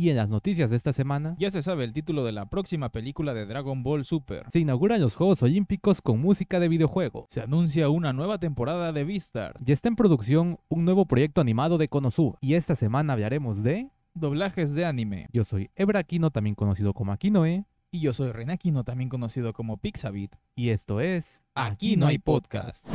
Y en las noticias de esta semana, Ya se sabe el título de la próxima película de Dragon Ball Super. se inauguran los Juegos Olímpicos con música de videojuego. Se anuncia una nueva temporada de Vistar. Ya está en producción un nuevo proyecto animado de Konosuba. Y esta semana hablaremos de... Doblajes de anime. Yo soy Ebra Aquino, también conocido como Aquinoe. Y yo soy Renakino, también conocido como Pixabit. Y esto es... Aquí no hay podcast.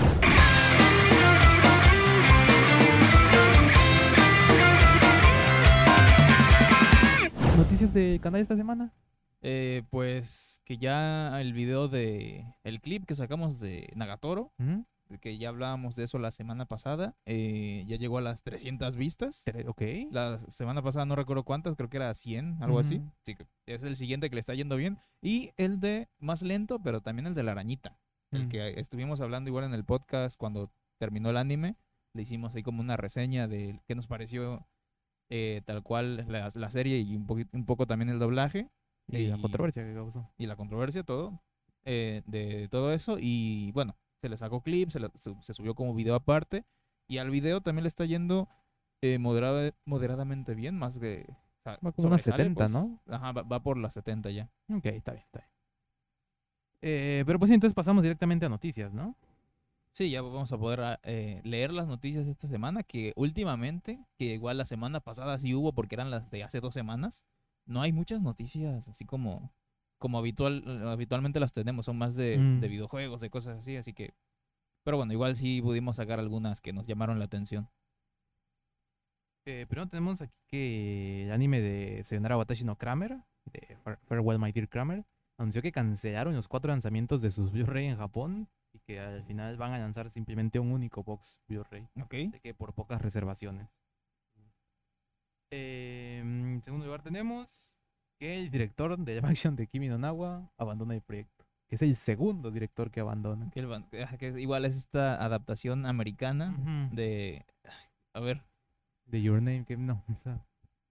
Noticias de canal esta semana. Eh, pues que ya el video de... El clip que sacamos de Nagatoro, que ya hablábamos de eso la semana pasada, eh, ya llegó a las 300 vistas. Ok. La semana pasada no recuerdo cuántas, creo que era 100, algo así. Así que es el siguiente que le está yendo bien. Y el de más lento, pero también el de la arañita. El Mm. que estuvimos hablando igual en el podcast cuando terminó el anime. Le hicimos ahí como una reseña de qué nos pareció eh, tal cual la, la serie y un, poquito- un poco también el doblaje Y la controversia que causó. y la controversia, todo. eh, de todo eso. Y bueno, se le sacó clip, se, le- se- se subió como video aparte. Y al video también le está yendo eh, moderada- moderadamente bien, más que... o sea, Va como unas sobresale, 70, pues. ¿no? Ajá, va, va por las 70 ya. Ok, está bien, está bien. Eh, pero pues entonces pasamos directamente a noticias, ¿no? Sí, ya vamos a poder ah, eh, leer las noticias de esta semana, que últimamente, que igual la semana pasada sí hubo porque eran las de hace dos semanas, no hay muchas noticias así como, como habitual, eh, habitualmente las tenemos, son más de, Mm. de videojuegos, de cosas así, así que... Pero bueno, igual sí pudimos sacar algunas que nos llamaron la atención. Eh, primero tenemos aquí que el anime de Sayonara Watashi no Kramer, de Far- Farewell My Dear Kramer, anunció que cancelaron los cuatro lanzamientos de sus Blu-ray en Japón y que al final van a lanzar simplemente un único box Blu-ray, Ok. de que por pocas reservaciones. Eh, en segundo lugar tenemos que el director de live action de Kimi no Nawa abandona el proyecto, que es el segundo director que abandona. Que, el ban- que- que igual es esta adaptación americana de... A ver, De Your Name, que no, o sea,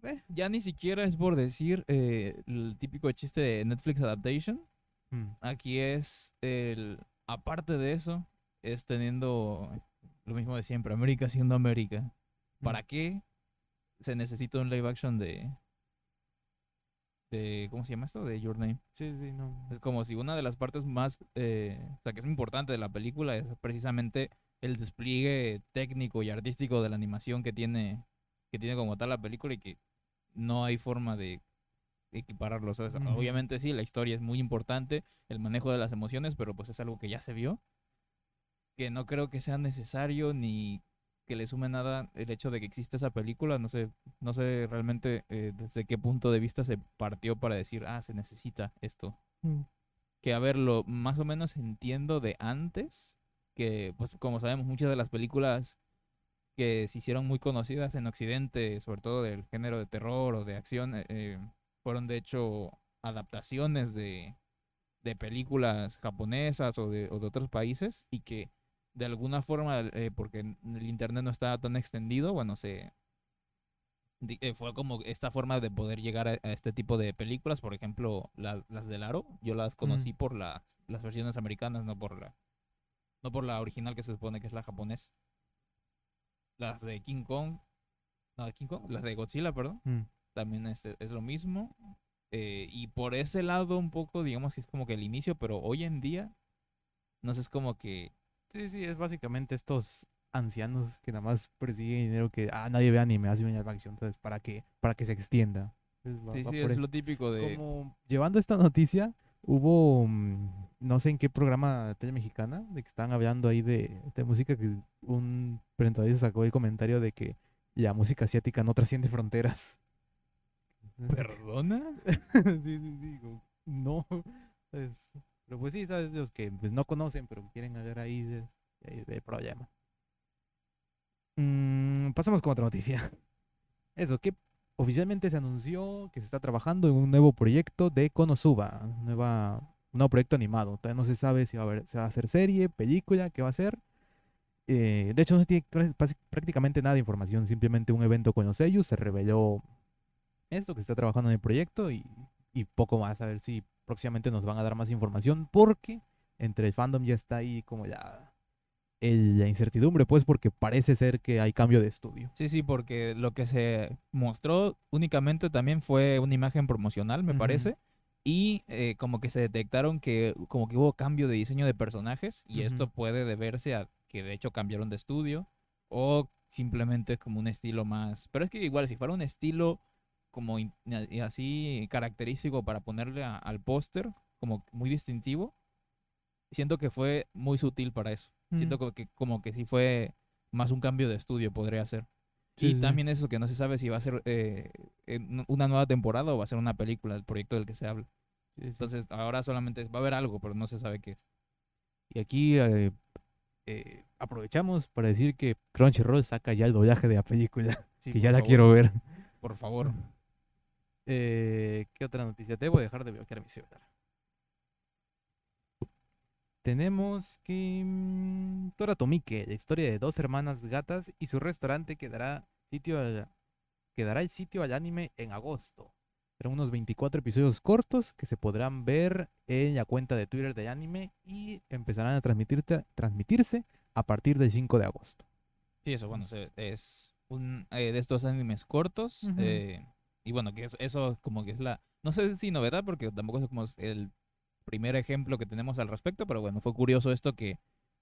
eh, ya ni siquiera es por decir eh, el típico chiste de Netflix Adaptation. mm, Aquí es el. Aparte de eso, es teniendo lo mismo de siempre, América siendo América. ¿Para mm. qué se necesita un live action de. de ¿Cómo se llama esto? De Your Name. Sí, sí, no. Es como si una de las partes más. eh, o sea, que es importante de la película es precisamente el despliegue técnico y artístico de la animación que tiene. que tiene como tal la película y que no hay forma de equipararlo. o sea, es- Ujú. Obviamente sí, la historia es muy importante, el manejo de las emociones, pero pues es algo que ya se vio. Que no creo que sea necesario ni que le sume nada el hecho de que existe esa película. No sé, no sé realmente eh, desde qué punto de vista se partió para decir, ah, se necesita esto. Mm. Que a ver, lo más o menos entiendo de antes, que pues como sabemos muchas de las películas que se hicieron muy conocidas en Occidente, sobre todo del género de terror o de acción, eh, eh, fueron de hecho adaptaciones de, de películas japonesas o de, o de otros países y que de alguna forma, eh, porque el internet no estaba tan extendido, bueno, se eh, fue como esta forma de poder llegar a, a este tipo de películas, por ejemplo, la- las del Aro, yo las conocí por las, las versiones americanas, no por la no por la original que se supone que es la japonesa. Las de King Kong, no, de King Kong, las de Godzilla, perdón Mm. También es, es lo mismo. eh, y por ese lado un poco, digamos que es como que el inicio, pero hoy en día, no sé, es como que... Sí, sí, es básicamente estos ancianos que nada más persiguen dinero que ah, nadie ve anime, ven live action, entonces para que para que se extienda. Entonces, va- Sí, va sí, es eso. lo típico de... Como llevando esta noticia, hubo mm, no sé en qué programa de tele mexicana de que estaban hablando ahí de, de música que un presentador sacó el comentario de que la música asiática no trasciende fronteras. ¿Perdona? sí, sí, sí, no. es- pero pues sí, sabes, los que pues, no conocen, pero quieren hablar ahí de, de- de problema. Mm, pasamos con otra noticia. Eso, que oficialmente se anunció que se está trabajando en un nuevo proyecto de Konosuba, nueva, un nuevo proyecto animado. Todavía no se sabe si va a, haber- se va a hacer serie, película, qué va a ser. Eh, de hecho, no se tiene prá- prá- prácticamente nada de información, simplemente un evento con los sellos se reveló esto que está trabajando en el proyecto y, y poco más. A ver si próximamente nos van a dar más información porque entre el fandom ya está ahí como ya el- la incertidumbre, pues, porque parece ser que hay cambio de estudio. Sí, sí, porque lo que se mostró únicamente también fue una imagen promocional, me parece. Y eh, como que se detectaron que como que hubo cambio de diseño de personajes y esto puede deberse a que de hecho cambiaron de estudio o simplemente como un estilo más... Pero es que igual si fuera un estilo como in- y así característico para ponerle a- al póster, como muy distintivo, siento que fue muy sutil para eso. Siento Mm. como que, como que sí fue más un cambio de estudio, podría ser. Sí, y sí, sí. también eso que no se sabe si va a ser eh, una nueva temporada o va a ser una película, el proyecto del que se habla. Entonces ahora solamente va a haber algo, pero no se sabe qué es. Y aquí eh, eh, aprovechamos para decir que Crunchyroll saca ya el doblaje de la película, Sí, que ya la favor, quiero ver. Por favor. Eh, ¿Qué otra noticia? Debo dejar de bloquear mi celular. Tenemos que mm, Tora Tomike, la historia de dos hermanas gatas y su restaurante que dará sitio al, que dará el sitio al anime en agosto. Serán unos 24 episodios cortos que se podrán ver en la cuenta de Twitter de anime y empezarán a transmitirte- transmitirse a partir del 5 de agosto. Sí, eso, bueno, es un eh, de estos animes cortos. Ujú. eh, y bueno, que eso, eso como que es la... No sé si novedad, porque tampoco es como el primer ejemplo que tenemos al respecto, pero bueno, fue curioso esto que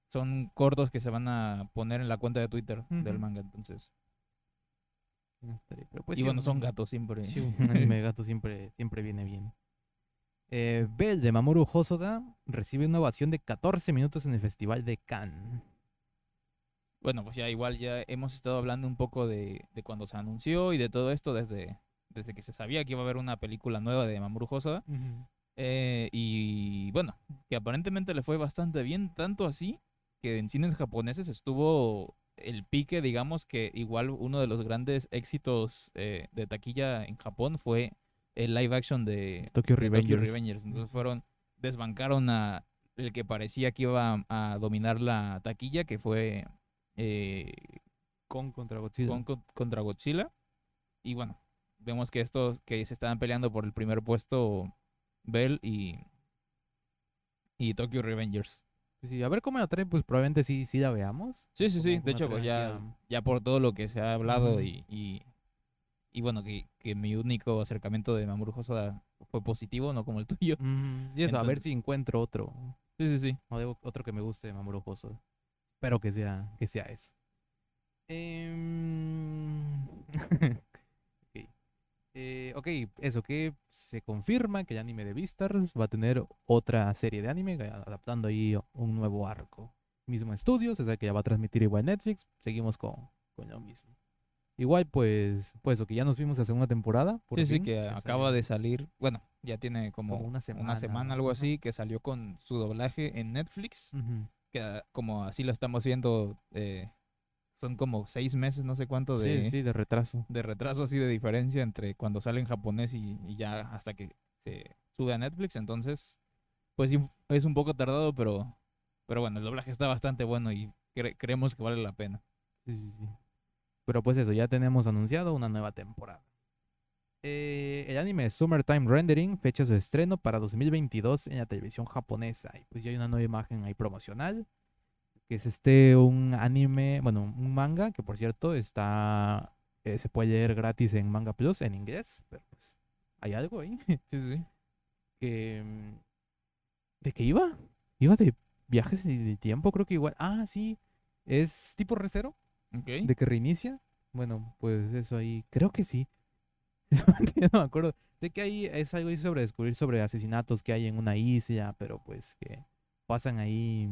son cortos que se van a poner en la cuenta de Twitter del manga, entonces. Pero pues y bueno, un- son gatos siempre. Sí, un anime de gato siempre, siempre viene bien. Eh, Bell de Mamoru Hosoda recibe una ovación de 14 minutos en el Festival de Cannes. Bueno, pues ya igual ya hemos estado hablando un poco de, de cuando se anunció y de todo esto desde, desde que se sabía que iba a haber una película nueva de Mamoru Hosoda. Eh, y bueno, que aparentemente le fue bastante bien, tanto así que en cines japoneses estuvo el pique, digamos que igual uno de los grandes éxitos eh, de taquilla en Japón fue el live action de Tokyo de Revengers. Revengers. Entonces fueron, desbancaron a el que parecía que iba a, a dominar la taquilla, que fue eh, Con contra Godzilla. Kong con- contra Godzilla. Y bueno, vemos que estos que se estaban peleando por el primer puesto, Bell y, y Tokyo Revengers. Sí, a ver cómo la traen, pues probablemente sí, sí la veamos. Sí, sí, sí. De hecho, pues ya, ya por todo lo que se ha hablado y, y, y bueno, que, que mi único acercamiento de Mamoru Hosoda fue positivo, no como el tuyo. Y eso, a ver si encuentro otro. Sí, sí, sí. O otro que me guste de Mamoru Hosoda. Espero que sea, que sea eso. Ok. Eh, ok, eso que se confirma que el anime de Beastars va a tener otra serie de anime, eh, adaptando ahí un nuevo arco. Mismo estudio, se sabe que ya va a transmitir igual Netflix, seguimos con, con lo mismo. Igual, pues, pues, o que ya nos vimos la segunda temporada. por Sí, sí, fin, que que acaba salió de salir, bueno, ya tiene como, como una semana. una semana, algo así, que salió con su doblaje en Netflix, Ujú. que ah, como así lo estamos viendo, eh, son como seis meses, no sé cuánto de, Sí, sí, de retraso. de retraso así de diferencia entre cuando sale en japonés y, y ya hasta que se sube a Netflix, entonces, pues sí, es un poco tardado, pero, pero bueno, el doblaje está bastante bueno y cre- creemos que vale la pena. Sí, sí, sí. Pero pues eso, ya tenemos anunciado una nueva temporada. Eh, el anime Summertime Rendering, fecha de estreno para 2022 en la televisión japonesa. Y pues ya hay una nueva imagen ahí promocional. Que es este, un anime, bueno, un manga que por cierto está, eh, se puede leer gratis en Manga Plus en inglés. Pero pues hay algo ahí Sí, sí, sí. que... mm, ¿De qué iba? Iba de viajes y de tiempo, creo que igual. Ah, sí. Es tipo recero Ok. de que reinicia. Bueno, pues eso ahí, creo que sí. No me acuerdo. Sé que ahí es algo ahí sobre descubrir sobre asesinatos que hay en una isla, pero pues que pasan ahí.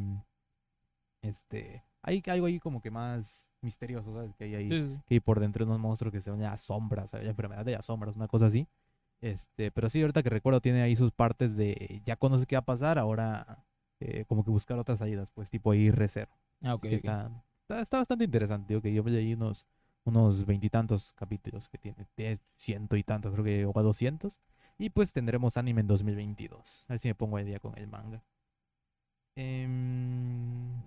Este. Hay algo ahí como que más misterioso, ¿sabes? Que hay ahí, Sí, sí, sí. que hay por dentro de unos monstruos que se llaman sombras, ¿sabes? la enfermedad de las sombras, una cosa así. Este, pero sí, ahorita que recuerdo, tiene ahí sus partes de ya conoces qué va a pasar, ahora eh, como que buscar otras salidas, pues tipo ahí recero. Ah, ok. que ok. está, está, está bastante interesante. Digo que yo leí unos unos veintitantos capítulos que tiene, tiene ciento y tantos, creo que llegó a 200. Y pues tendremos anime en 2022. A ver si me pongo al día con el manga. Em,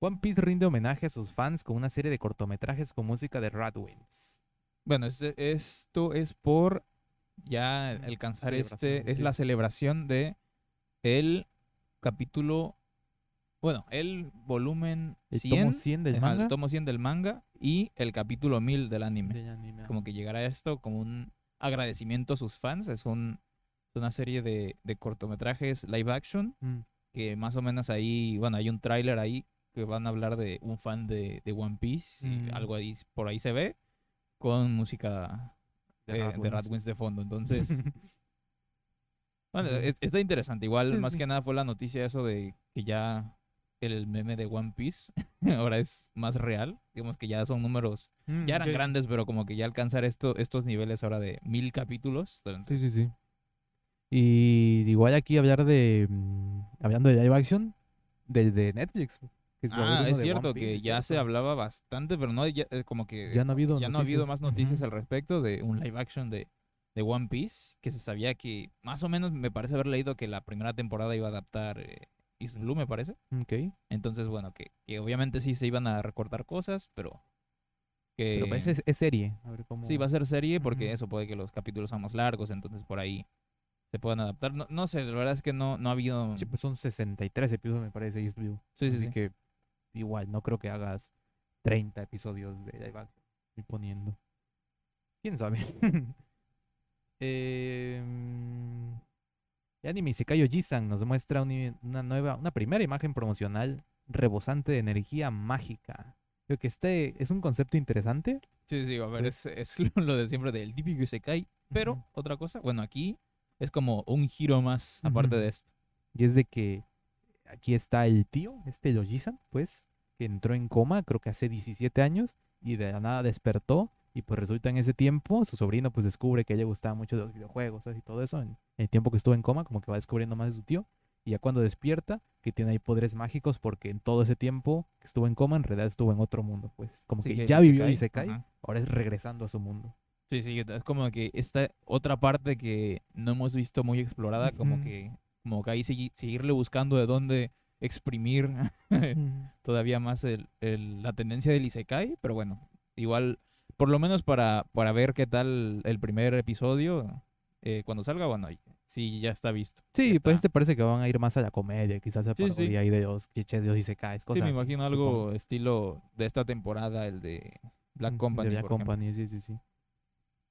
One Piece rinde homenaje a sus fans con una serie de cortometrajes con música de Radwimps. Bueno, es- esto es por ya alcanzar Celebración, este, es la celebración de el capítulo Bueno, el volumen El 100, tomo 100 del el manga. tomo 100 del manga y el capítulo 1000 del anime. del anime. Como que llegará esto como un agradecimiento a sus fans. Es un, una serie de, de cortometrajes live action Mm. que más o menos ahí, bueno, hay un tráiler ahí que van a hablar de un fan de, de One Piece y Mm. algo ahí por ahí se ve con música De Radwimps. Radwimps de fondo. Entonces, bueno, es- está interesante. Igual, Sí, más sí. que nada fue la noticia eso de que ya el meme de One Piece ahora es más real. Digamos que ya son números, Mm, ya eran grandes, pero como que ya alcanzar esto, estos niveles ahora de mil capítulos. entonces, Sí, sí, sí. Y igual aquí hablar de. mm, hablando de live action, del de Netflix. Que Ah, es cierto Piece, que ya se hablaba bastante, pero no, ya, eh, como que Ya no ha habido ya no ha habido más noticias al respecto de un live action de, de One Piece, que se sabía que más o menos me parece haber leído que la primera temporada iba a adaptar eh, East Blue, me parece. Ok. Entonces, bueno, que, que obviamente sí se iban a recortar cosas, pero que Pero parece es, serie. A ver cómo. sí va a ser serie porque eso puede que los capítulos sean más largos, entonces por ahí se puedan adaptar. No, no sé, la verdad es que no, no ha habido... Sí, pues son 63 episodios, me parece, East Blue. Sí, sí, Así sí. que igual, no creo que hagas 30 episodios de live action. Estoy poniendo. ¿Quién sabe? eh, y Anime Isekai Ojisan nos muestra un- una nueva, una primera imagen promocional rebosante de energía mágica. Creo que este es un concepto interesante. Sí, sí, a ver, Pues- es, es lo- de siempre del típico Isekai, pero otra cosa, bueno, aquí es como un giro más aparte de esto. Y es de que aquí está el tío, este Ojisan, pues, que entró en coma, creo que hace 17 años, y de la nada despertó. Y pues resulta en ese tiempo, su sobrino pues descubre que a ella le gustaba mucho los videojuegos ¿sabes? y todo eso. En el tiempo que estuvo en coma, como que va descubriendo más de su tío. Y ya cuando despierta, que tiene ahí poderes mágicos, porque en todo ese tiempo que estuvo en coma, en realidad estuvo en otro mundo, pues. Como Sí, que que ya vivió Isekai, Isekai, ajá. ahora es regresando a su mundo. Sí, sí, es como que esta otra parte que no hemos visto muy explorada, como que como que ahí segui- seguirle buscando de dónde exprimir todavía más el, el- la tendencia del Isekai, pero bueno, igual, por lo menos para, para ver qué tal el primer episodio, eh, cuando salga, bueno, sí, ya está visto. Sí, pues te parece que van a ir más a la comedia, quizás a Sí, sí. ahí de los clichés de los Isekais, Sí, cosas me así, imagino supongo. algo estilo de esta temporada, el de Black Company. De Black por ejemplo. Company, sí, sí, sí.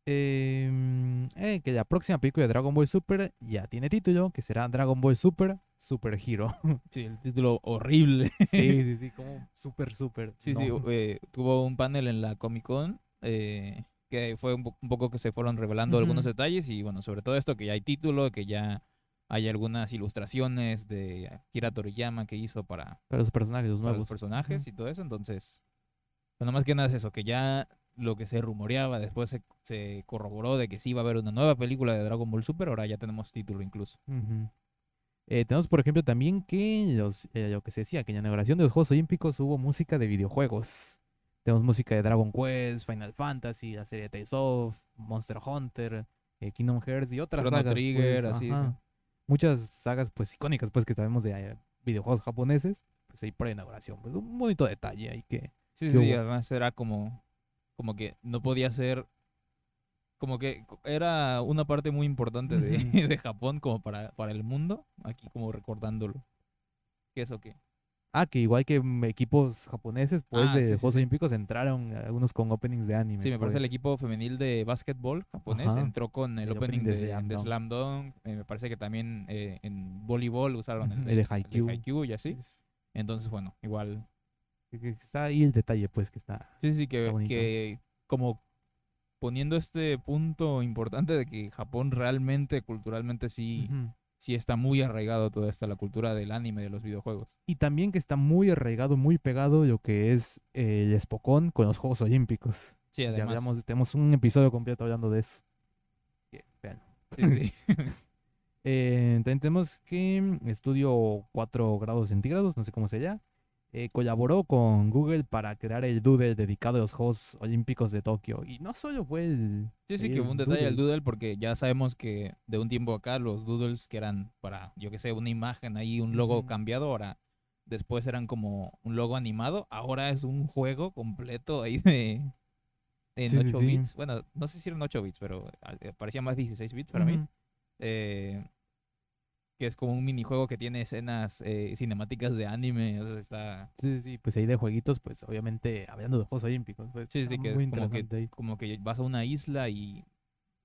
Em, eh, que la próxima película de Dragon Ball Super ya tiene título, que será Dragon Ball Super Super Hero. Sí, el título horrible. sí, sí, sí, como super, super. Sí, sí, eh, tuvo un panel en la Comic Con eh, que fue un, po- un poco que se fueron revelando algunos detalles y bueno, sobre todo esto que ya hay título, que ya hay algunas ilustraciones de Akira Toriyama que hizo para, Para los personajes, los para nuevos. los personajes y todo eso, entonces, bueno, más que nada es eso, que ya lo que se rumoreaba después se, se corroboró de que sí iba a haber una nueva película de Dragon Ball Super, ahora ya tenemos título incluso. Eh, tenemos, por ejemplo, también que los, eh, lo que se decía, que en la inauguración de los Juegos Olímpicos hubo música de videojuegos. Tenemos música de Dragon Quest, Final Fantasy, la serie Tales of, Monster Hunter, eh, Kingdom Hearts y otras Chrono sagas. Trigger, pues, así, sí. Muchas sagas pues icónicas pues que sabemos de videojuegos japoneses. Pues ahí por inauguración. Pues un bonito detalle ahí que... Sí, ¿Qué sí, hubo? además era como, como que no podía ser, como que era una parte muy importante de, de Japón como para, para el mundo, aquí como recordándolo. ¿Qué es o qué? Ah, que igual que equipos japoneses pues Ah, de sí, Juegos sí. Olímpicos entraron algunos con openings de anime. Sí, me parece el pues. equipo femenil de básquetbol japonés Ajá. entró con el, El opening, opening de de, Slam de. Slam Dunk, eh, me parece que también eh, en voleibol usaron el el de. Haikyuu y así. Entonces, bueno, igual Que- Está ahí el detalle pues que está... Sí, sí, que, que como poniendo este punto importante de que Japón realmente, culturalmente, sí, Ujú. sí está muy arraigado toda esta, la cultura del anime, de los videojuegos. Y también que está muy arraigado, muy pegado lo que es eh, el Spokon con los Juegos Olímpicos. Sí, Ya además. hablamos, tenemos un episodio completo hablando de eso. Que, vean. sí, sí. Eh, también tenemos que mm, Estudio 4 grados centígrados, no sé cómo se llama, eh, colaboró con Google para crear el doodle dedicado a los Juegos Olímpicos de Tokio. Y no solo fue el... Sí, sí, el que un detalle al doodle. doodle, porque ya sabemos que de un tiempo acá los doodles que eran para, yo que sé, una imagen ahí, un logo cambiado, ahora después eran como un logo animado, ahora es un juego completo ahí de... En Sí, sí, 8 sí. bits, bueno, no sé si eran 8 bits, pero ah, eh, parecía más 16 bits para mí. Ujú. Eh, que es como un minijuego que tiene escenas eh, cinemáticas de anime. O sea, está. Sí, sí, pues ahí de jueguitos, pues obviamente hablando de Juegos Olímpicos. Pues, Sí, sí, que muy es como que, ahí. como que vas a una isla y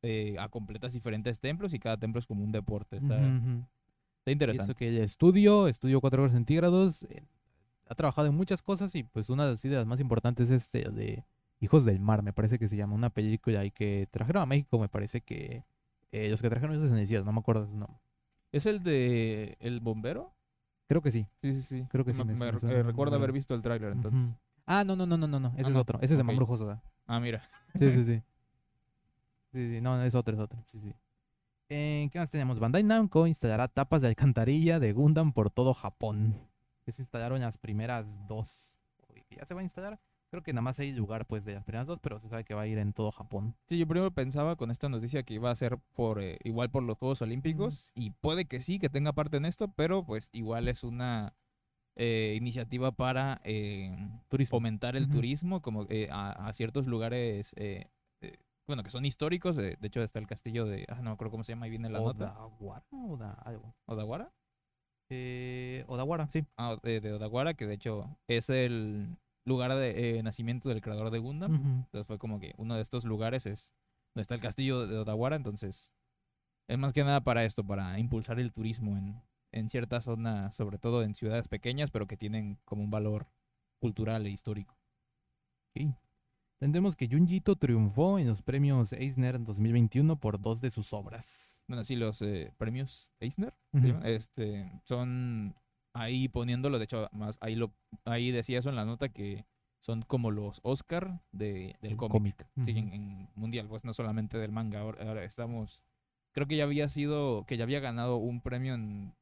eh, a completas diferentes templos y cada templo es como un deporte. Está, está Y interesante. eso que el estudio, estudio 4 grados centígrados, eh, ha trabajado en muchas cosas y pues una de las ideas más importantes es este de Hijos del Mar, me parece que se llama una película ahí que trajeron a México, me parece que eh, los que trajeron esos iniciados, no me acuerdo su nombre. ¿Es el de El Bombero? Creo que sí. Sí, sí, sí. Creo que sí, Me, me- eh, recuerdo haber visto el tráiler, entonces. Ah, no, no, no, no, no, no, ese Ah, es no. otro, ese es de Ok. Mamoru Hosoda. Ah, mira. Sí, sí, sí. Sí, sí, no, es otro, es otro. Sí, sí. Eh, ¿Qué más tenemos? Bandai Namco instalará tapas de alcantarilla de Gundam por todo Japón. Que se instalaron las primeras dos. ¿Ya se va a instalar? Creo que nada más hay lugar pues de las primeras dos, pero se sabe que va a ir en todo Japón. Sí, yo primero pensaba con esta noticia que iba a ser por eh, igual por los Juegos Olímpicos y puede que sí, que tenga parte en esto, pero pues igual es una eh, iniciativa para eh, fomentar el turismo como eh, a, a ciertos lugares, eh, bueno, que son históricos. de hecho, está el castillo de, ah, no acuerdo cómo se llama, ahí viene la nota. Odawara, Oda, algo. ¿Odawara? Eh, Odawara, sí. Ah, de, de Odawara, que de hecho es el lugar de eh, nacimiento del creador de Gundam. Entonces fue como que uno de estos lugares es donde está el castillo de Odawara, entonces es más que nada para esto, para impulsar el turismo en, en ciertas zonas, sobre todo en ciudades pequeñas, pero que tienen como un valor cultural e histórico. Tendremos que Junjito triunfó en los premios Eisner en 2021 por dos de sus obras. Bueno, sí, los eh, premios Eisner este, son ahí poniéndolo, de hecho, más ahí lo ahí decía eso en la nota que son como los Oscar de, del El cómic. Sí, en, en mundial, pues no solamente del manga. Ahora, ahora estamos. Creo que ya había sido. Que ya había ganado un premio en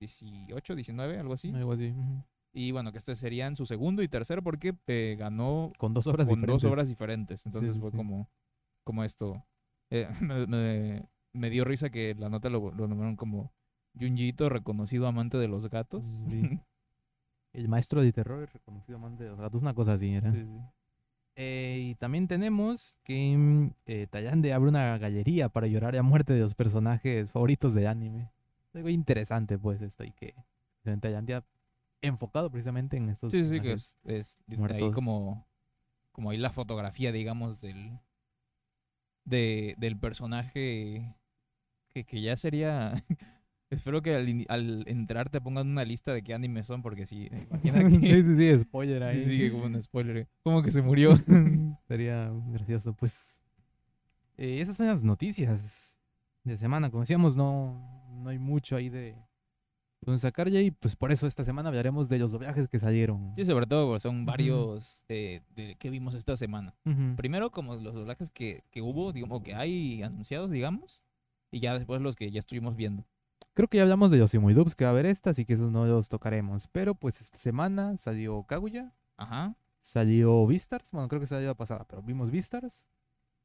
2018, 19, algo así. Algo así. Y bueno, que este serían su segundo y tercero porque eh, ganó Con dos obras con dos diferentes. obras diferentes. Entonces sí, fue sí. como. Como esto. Eh, me, me- me dio risa que la nota lo, lo nombraron como. Junjito, reconocido amante de los gatos. Sí. El maestro de terror, reconocido amante de los gatos, una cosa así era. Sí, sí. Eh, y también tenemos que mm, eh, Tallande abre una galería para llorar a muerte de los personajes favoritos de anime. Algo interesante, pues, esto, y que Tallande ha enfocado precisamente en estos Sí, sí, que es, es de ahí muertos. como, como ahí la fotografía, digamos, del, de, del personaje que, que ya sería... Espero que al, al entrar te pongan una lista de qué animes son, porque si imagina que... sí, sí, sí, spoiler ahí. sí, sí, como un spoiler. Como que se murió. Sería gracioso, pues. eh, esas son las noticias de semana. Como decíamos, no, no hay mucho ahí de donde sacar ya y pues por eso esta semana hablaremos de los doblajes que salieron. Sí, sobre todo porque son varios eh, de, que vimos esta semana. Ujú. Primero como los doblajes que, que hubo, digamos, que hay anunciados, digamos, y ya después los que ya estuvimos viendo. Creo que ya hablamos de los simuldubs que va a haber esta, así que esos no los tocaremos. Pero pues esta semana salió Kaguya, Ajá. salió Vistars, bueno, creo que salió la pasada, pero vimos Vistars.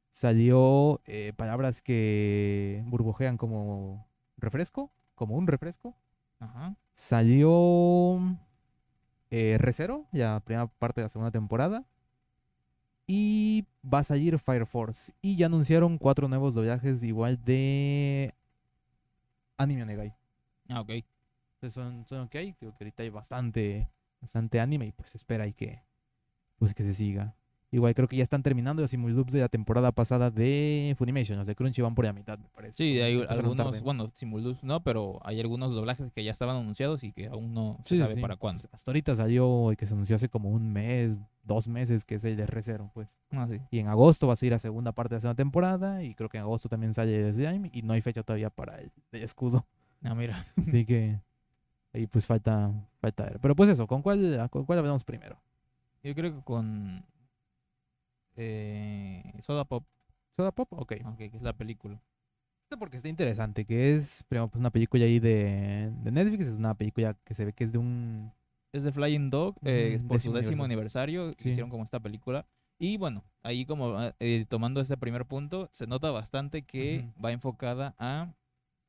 Salió eh, palabras que burbujean como refresco, como un refresco. Ajá. Salió eh, Recero, ya primera parte de la segunda temporada. Y va a salir Fire Force. Y ya anunciaron cuatro nuevos doblajes igual de Anime Onegai. Ah, ok. Entonces son, son ok, creo que ahorita hay bastante, bastante anime y pues espera y que, pues que se siga. Igual creo que ya están terminando los simuldubs de la temporada pasada de Funimation, los de Crunchy van por la mitad, me parece. Sí, hay algunos, tarde. bueno, Simuldubs no, pero hay algunos doblajes que ya estaban anunciados y que aún no se Sí, sabe sí. para cuándo. Hasta ahorita salió el que se anunció hace como un mes, dos meses, que es el de R0, pues. Ah, sí. Y en agosto va a salir la segunda parte de la segunda temporada. Y creo que en agosto también sale Slime. Y no hay fecha todavía para el, el escudo. Ah, mira. Así que ahí pues falta, falta ver. Pero pues eso, ¿con cuál, con cuál hablamos primero? Yo creo que con eh, Soda Pop, ¿Soda Pop? Ok. ok, que es la película. Esto porque está interesante, que es primero, pues, una película ahí de, de Netflix. Es una película que se ve que es de un... Es de Flying Dog, eh, por su décimo décimo aniversario, Sí. hicieron como esta película. Y bueno, ahí como ah, eh, tomando este primer punto, se nota bastante que Ujú. va enfocada a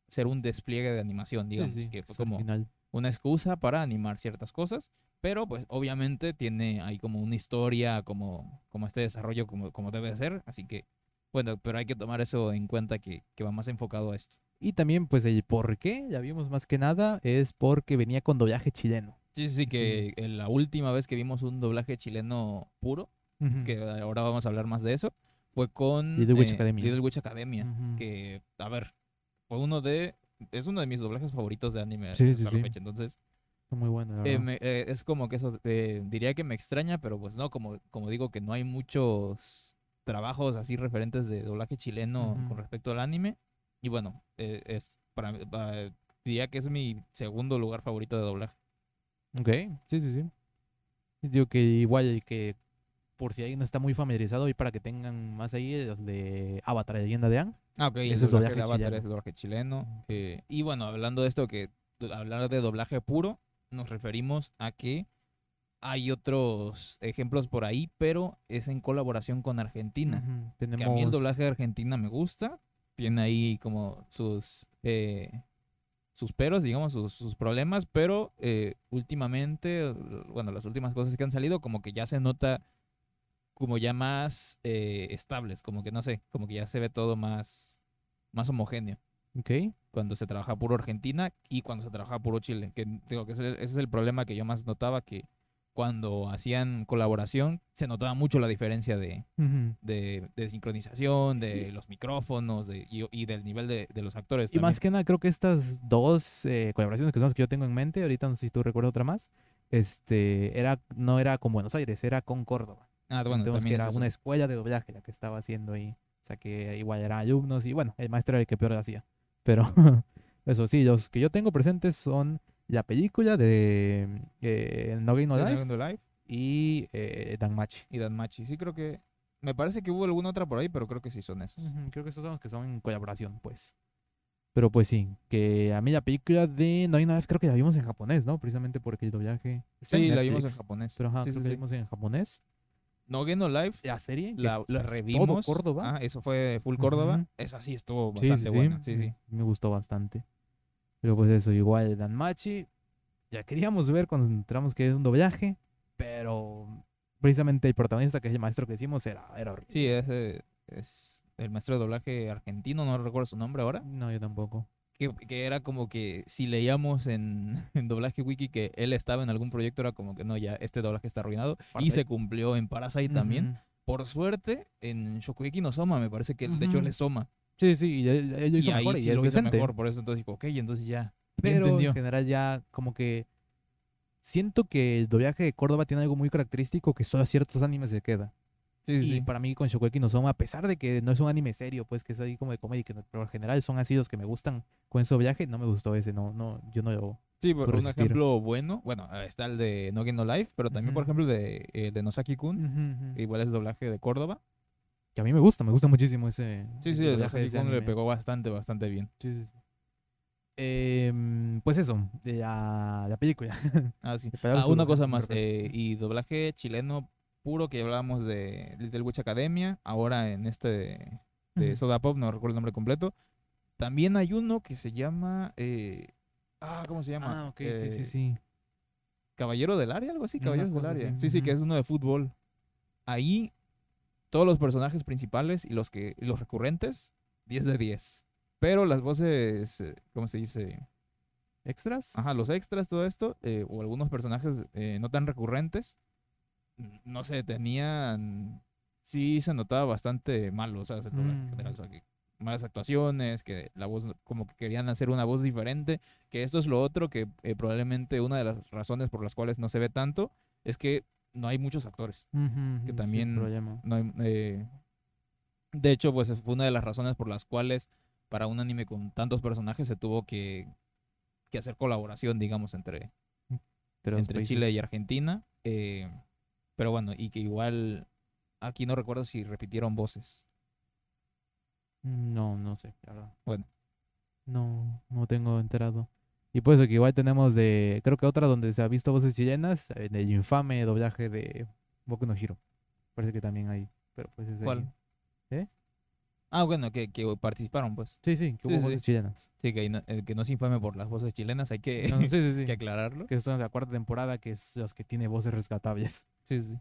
ser un despliegue de animación, digamos, que fue es como una excusa para animar ciertas cosas, pero pues obviamente tiene ahí como una historia, como, como este desarrollo como, como debe ser, así que bueno, pero hay que tomar eso en cuenta que, que va más enfocado a esto. Y también, pues, el por qué, ya vimos más que nada, es porque venía con doblaje chileno. Sí, sí, sí, que eh, la última vez que vimos un doblaje chileno puro, que ahora vamos a hablar más de eso, fue con Little Witch eh, Academia. Little Witch Academia, que, a ver, fue uno de, es uno de mis doblajes favoritos de anime Sí, hasta sí, la sí. fecha, entonces muy bueno, la eh, me- eh, es como que eso, eh, diría que me extraña, pero pues no, como, como digo que no hay muchos trabajos así referentes de doblaje chileno con respecto al anime, y bueno, eh, es para mí- pa- diría que es mi segundo lugar favorito de doblaje. Ok, sí, sí, sí. Digo que igual que por si alguien no está muy familiarizado y para que tengan más ahí los de Avatar, leyenda de Aang. Ah, ok, Ese es doblaje Avatar es doblaje chileno. Y bueno, hablando de esto, que hablar de doblaje puro, nos referimos a que hay otros ejemplos por ahí, pero es en colaboración con Argentina. Ujú, Que a mí el doblaje de Argentina me gusta. Tiene ahí como sus, eh, sus peros, digamos, sus, sus problemas, pero eh, últimamente, bueno, las últimas cosas que han salido, como que ya se nota como ya más eh, estables, como que no sé, como que ya se ve todo más, más homogéneo Ok. cuando se trabaja puro Argentina y cuando se trabaja puro Chile. Que digo que ese, ese es el problema que yo más notaba, que cuando hacían colaboración se notaba mucho la diferencia de, de, de sincronización, de los micrófonos de, y, y del nivel de, de los actores. Y más que nada, creo que estas dos eh, colaboraciones que son las que yo tengo en mente, ahorita no sé si tú recuerdas otra más, este, era, no era con Buenos Aires, era con Córdoba. Ah, bueno, Entonces, que era una escuela de doblaje la que estaba haciendo ahí. O sea, que igual eran alumnos y bueno, el maestro era el que peor hacía. Pero eso sí, los que yo tengo presentes son la película de eh, No Game No Life y eh, Danmachi. y Danmachi. Sí, creo que. Me parece que hubo alguna otra por ahí, pero creo que sí son esos. Creo que esos son los que son en colaboración, pues. Pero pues sí, que a mí la película de No Game No Life creo que la vimos en japonés, ¿no? Precisamente porque el doblaje está en Sí, la vimos en japonés. Pero ajá, sí, sí, la sí. vimos en japonés. No Game No Live La serie, la, la es todo revimos. Córdoba. Ah, eso fue Full Córdoba. Ujú. Esa sí estuvo bastante sí, buena. sí, Sí, sí. Me gustó bastante. Pero pues eso, igual Danmachi. Ya queríamos ver cuando entramos que es un doblaje, pero precisamente el protagonista, que es el maestro que hicimos, era, era horrible. Sí, ese es el maestro de doblaje argentino, no recuerdo su nombre ahora. No, yo tampoco. Que, que era como que si leíamos en, en doblaje wiki que él estaba en algún proyecto, era como que no, ya este doblaje está arruinado. Y se cumplió en Parasite también. Por suerte, en Shokugeki no Soma, me parece que de hecho él es Soma. Sí, sí, y lo hizo y ahí mejor y sí lo hizo mejor, por eso entonces dijo, ok, entonces ya. ya Pero entendió. en general ya como que siento que el doblaje de Córdoba tiene algo muy característico que solo a ciertos animes se queda. Sí, sí, y sí. para mí con Shokugeki no Soma, a pesar de que no es un anime serio, pues que es ahí como de comedia, que no- pero en general son así los que me gustan con ese doblaje, no me gustó ese, no, no, yo no lo... Sí, por por un resistir. ejemplo bueno, bueno, eh, está el de No Game No Life, pero también, por ejemplo, de, eh, de Nosaki-kun, igual es doblaje de Córdoba. Que a mí me gusta, me gusta muchísimo ese... Sí, sí, el de Nosaki-kun le pegó bastante, bastante bien. Sí, sí, sí. Em, pues eso, la, la película. Ah, sí. De Ah, una cosa más, eh, y doblaje chileno puro que hablábamos de Little Witch Academia, ahora en este de. Soda Pop, no recuerdo el nombre completo. También hay uno que se llama... eh, ah, ¿cómo se llama? Ah, ok, sí, sí, Eh, sí. Caballero del Área, algo así, Una Caballeros del Área. Sí, sí, que es uno de fútbol. Ahí, todos los personajes principales y los que y los recurrentes, 10 de 10. Pero las voces, eh, ¿cómo se dice? ¿Extras? Ajá, los extras, todo esto, eh, o algunos personajes no tan recurrentes, no sé, tenían, sí se notaba bastante malo, en Mm. general, o sea, que malas actuaciones, que la voz, como que querían hacer una voz diferente, que esto es lo otro, que eh, probablemente una de las razones por las cuales no se ve tanto, es que no hay muchos actores. El también-. No hay, eh, de hecho, pues fue una de las razones por las cuales para un anime con tantos personajes se tuvo que, que hacer colaboración, digamos, entre, entre Chile y. Argentina. eh, pero bueno, y que igual aquí no recuerdo si repitieron voces. No, no sé, la verdad. Bueno. No, no tengo enterado. Y pues que igual tenemos de, creo que otra donde se ha visto voces chilenas, en el infame doblaje de Boku no Hero. Parece que también hay, pero pues es ¿Cuál? ahí. Ah, bueno, que, que participaron, pues. Sí, sí, que Sí, hubo sí. voces chilenas. Sí, que, no, eh, que no se infame por las voces chilenas, hay que, No, sí, sí, sí. que aclararlo. Que son de la cuarta temporada, que es las que tiene voces rescatables. Sí, sí.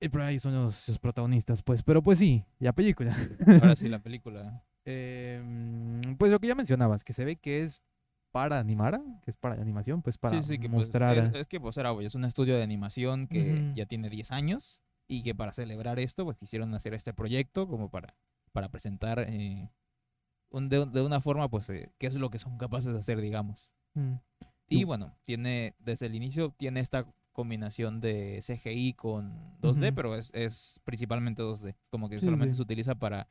Y por ahí son los, los protagonistas, pues. Pero pues sí, la película. Ahora sí, la película. Em, pues lo que ya mencionabas, que se ve que es para animar, que es para animación, pues para sí, sí, que pues, mostrar. es, es que pues era, es un estudio de animación que ya tiene 10 años y que para celebrar esto pues quisieron hacer este proyecto como para, para presentar eh, un- de, de una forma pues eh, qué es lo que son capaces de hacer, digamos. Mm, Y bueno, tiene desde el inicio tiene esta combinación de CGI con 2D, Ujú. pero es, es principalmente 2D. Es como que Sí, solamente sí. se utiliza para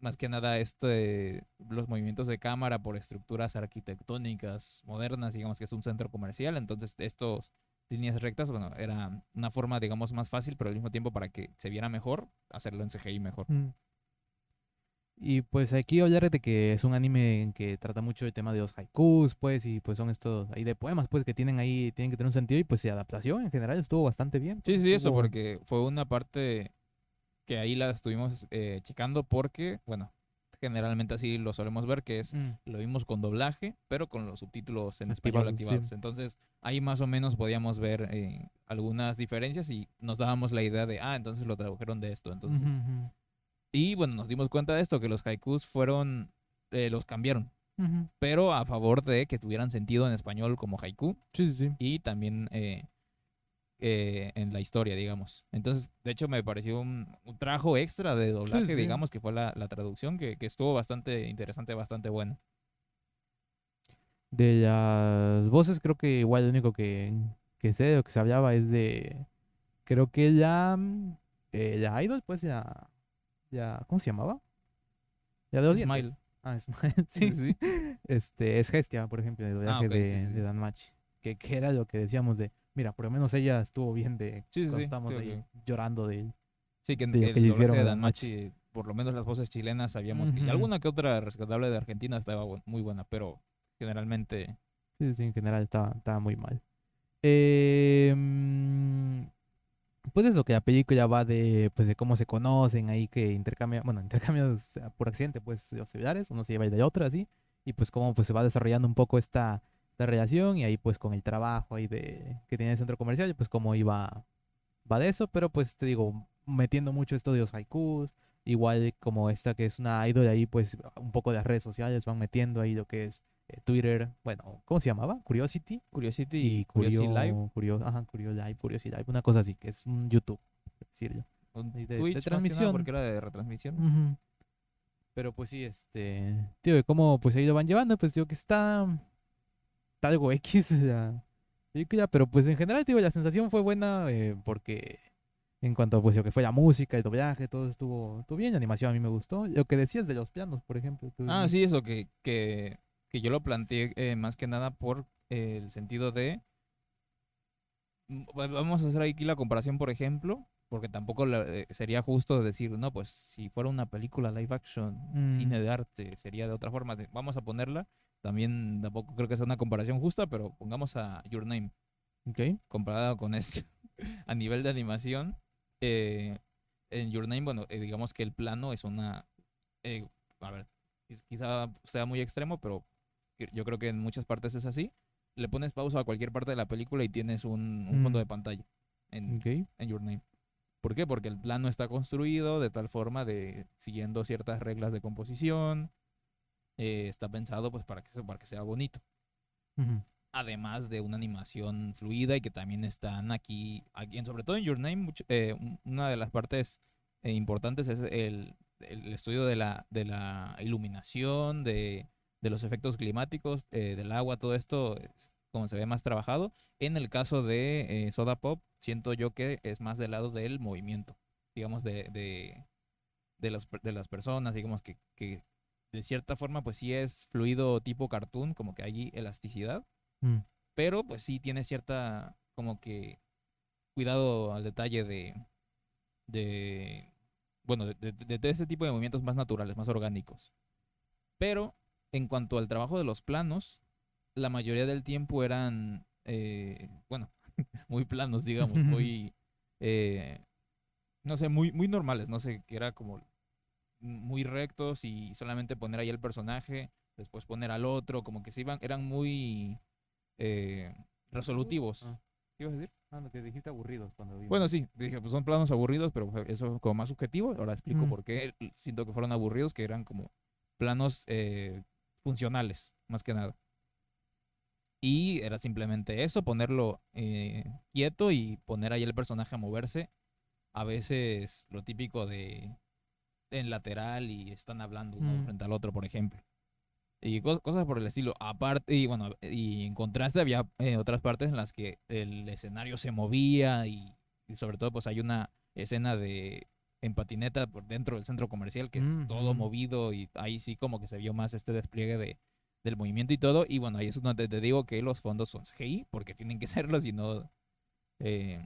más que nada este los movimientos de cámara por estructuras arquitectónicas modernas, digamos que es un centro comercial, entonces estos líneas rectas, bueno, era una forma digamos más fácil, pero al mismo tiempo para que se viera mejor, hacerlo en CGI mejor. mm. Y pues aquí hablar de que es un anime en que trata mucho el tema de los haikus, pues, y pues son estos ahí de poemas, pues, que tienen ahí, tienen que tener un sentido, y pues la adaptación en general estuvo bastante bien. Sí, pues, sí, eso, estuvo- porque fue una parte que ahí la estuvimos eh, checando porque, bueno, generalmente así lo solemos ver, que es Mm, lo vimos con doblaje, pero con los subtítulos en español Activados, sí. Entonces, ahí más o menos podíamos ver eh, algunas diferencias y nos dábamos la idea de, ah, entonces lo tradujeron de esto. Entonces, Y bueno, nos dimos cuenta de esto, que los haikus fueron, eh, los cambiaron, pero a favor de que tuvieran sentido en español como haiku Sí, sí, sí. y también eh, eh, en la historia, digamos. Entonces, de hecho, me pareció un, un trabajo extra de doblaje, sí. digamos, que fue la, la traducción, que, que estuvo bastante interesante, bastante buena. De las voces, creo que igual lo único que, que sé o que se hablaba es de. Creo que ya. mm, Eh, la Idol, pues ya. ya ¿Cómo se llamaba? Ya de los dientes. Smile. Ah, Smile, Sí, sí. Este, es Gestia, por ejemplo, el doblaje ok, de, sí. de Dan Machi. Que, que era lo que decíamos de. Mira, por lo menos ella estuvo bien de. Sí, sí, cuando sí, estábamos sí, ahí ok. llorando de él. Sí, que, de que que hicieron de Dan Machi, por lo menos las voces chilenas sabíamos que... Y alguna que otra rescatable de Argentina estaba bu- muy buena, pero generalmente... Sí, sí, en general estaba, estaba muy mal. Eh, pues eso, que la película va de, pues de cómo se conocen ahí, que intercambian, bueno, intercambian por accidente, pues, los celulares, uno se lleva el de otro, así, y pues cómo pues se va desarrollando un poco esta, esta relación, y ahí pues con el trabajo ahí de, que tiene el centro comercial, pues cómo iba, va de eso, pero pues te digo, metiendo mucho esto de los haikus, igual como esta que es una idol ahí, pues un poco de las redes sociales, van metiendo ahí lo que es eh, Twitter, bueno, ¿cómo se llamaba? Curiosity Curiosity y Curiosity Curio, Live, Curio, ajá, Curio Live, Curiosity Live, una cosa así, que es un YouTube, decirlo. de- de Twitch, nada, transmisión. porque era de retransmisión. Pero pues sí, este, tío, de cómo pues ahí lo van llevando, pues digo que está algo X la película, pero pues en general, digo, la sensación fue buena eh, porque en cuanto a pues lo que fue la música, el doblaje, todo estuvo, estuvo bien, la animación a mí me gustó. Lo que decías de los pianos, por ejemplo. Ah, sí, eso, que, que, que yo lo planteé eh, más que nada por eh, el sentido de... Mm, va- Vamos a hacer aquí la comparación, por ejemplo, porque tampoco la- eh, sería justo decir, no, pues si fuera una película live action, Mm. cine de arte, sería de otra forma. Vamos a ponerla. También tampoco creo que sea una comparación justa, pero pongamos a Your Name Ok. comparada con esto a nivel de animación. eh, en Your Name, bueno, eh, digamos que el plano es una. eh, a ver, quiz- quizá sea muy extremo, pero yo creo que en muchas partes es así. Le pones pausa a cualquier parte de la película y tienes un, un fondo Mm. de pantalla en, en Your Name. ¿Por qué? Porque el plano está construido de tal forma de siguiendo ciertas reglas de composición. Eh, está pensado pues para que, para que sea bonito Ujú. además de una animación fluida y que también están aquí, aquí sobre todo en Your Name, mucho- eh, un- una de las partes eh, importantes es el, el estudio de la, de la iluminación, de, de los efectos climáticos, eh, del agua, todo esto, es como se ve más trabajado. En el caso de eh, Soda Pop, siento yo que es más del lado del movimiento, digamos, de, de, de, de las personas, digamos que, que de cierta forma pues sí es fluido tipo cartoon, como que hay elasticidad. Mm. pero pues sí tiene cierta como que cuidado al detalle de de bueno de, de- de- ese tipo de movimientos más naturales más orgánicos. Pero en cuanto al trabajo de los planos la mayoría del tiempo eran eh, bueno muy planos digamos muy eh, no sé muy muy normales. No sé que era como muy rectos y solamente poner ahí el personaje después poner al otro como que se iban eran muy eh, resolutivos. Ah. ¿Qué ibas a decir? Ah, lo que dijiste aburridos cuando vimos. Bueno, sí, dije, pues son planos aburridos, pero eso es como más subjetivo. Ahora explico Mm. por qué siento que fueron aburridos, que eran como planos eh, funcionales, más que nada. Y era simplemente eso, ponerlo eh, quieto y poner ahí el personaje a moverse. A veces lo típico de en lateral y están hablando uno Mm. frente al otro, por ejemplo. Y cos- cosas por el estilo. Aparte, y bueno, y en contraste había eh, otras partes en las que el escenario se movía y, y sobre todo pues hay una escena de en patineta por dentro del centro comercial que es todo Ujú. movido y ahí sí como que se vio más este despliegue de, del movimiento y todo. Y bueno, ahí es donde te digo que los fondos son CGI porque tienen que serlo, si no... eh,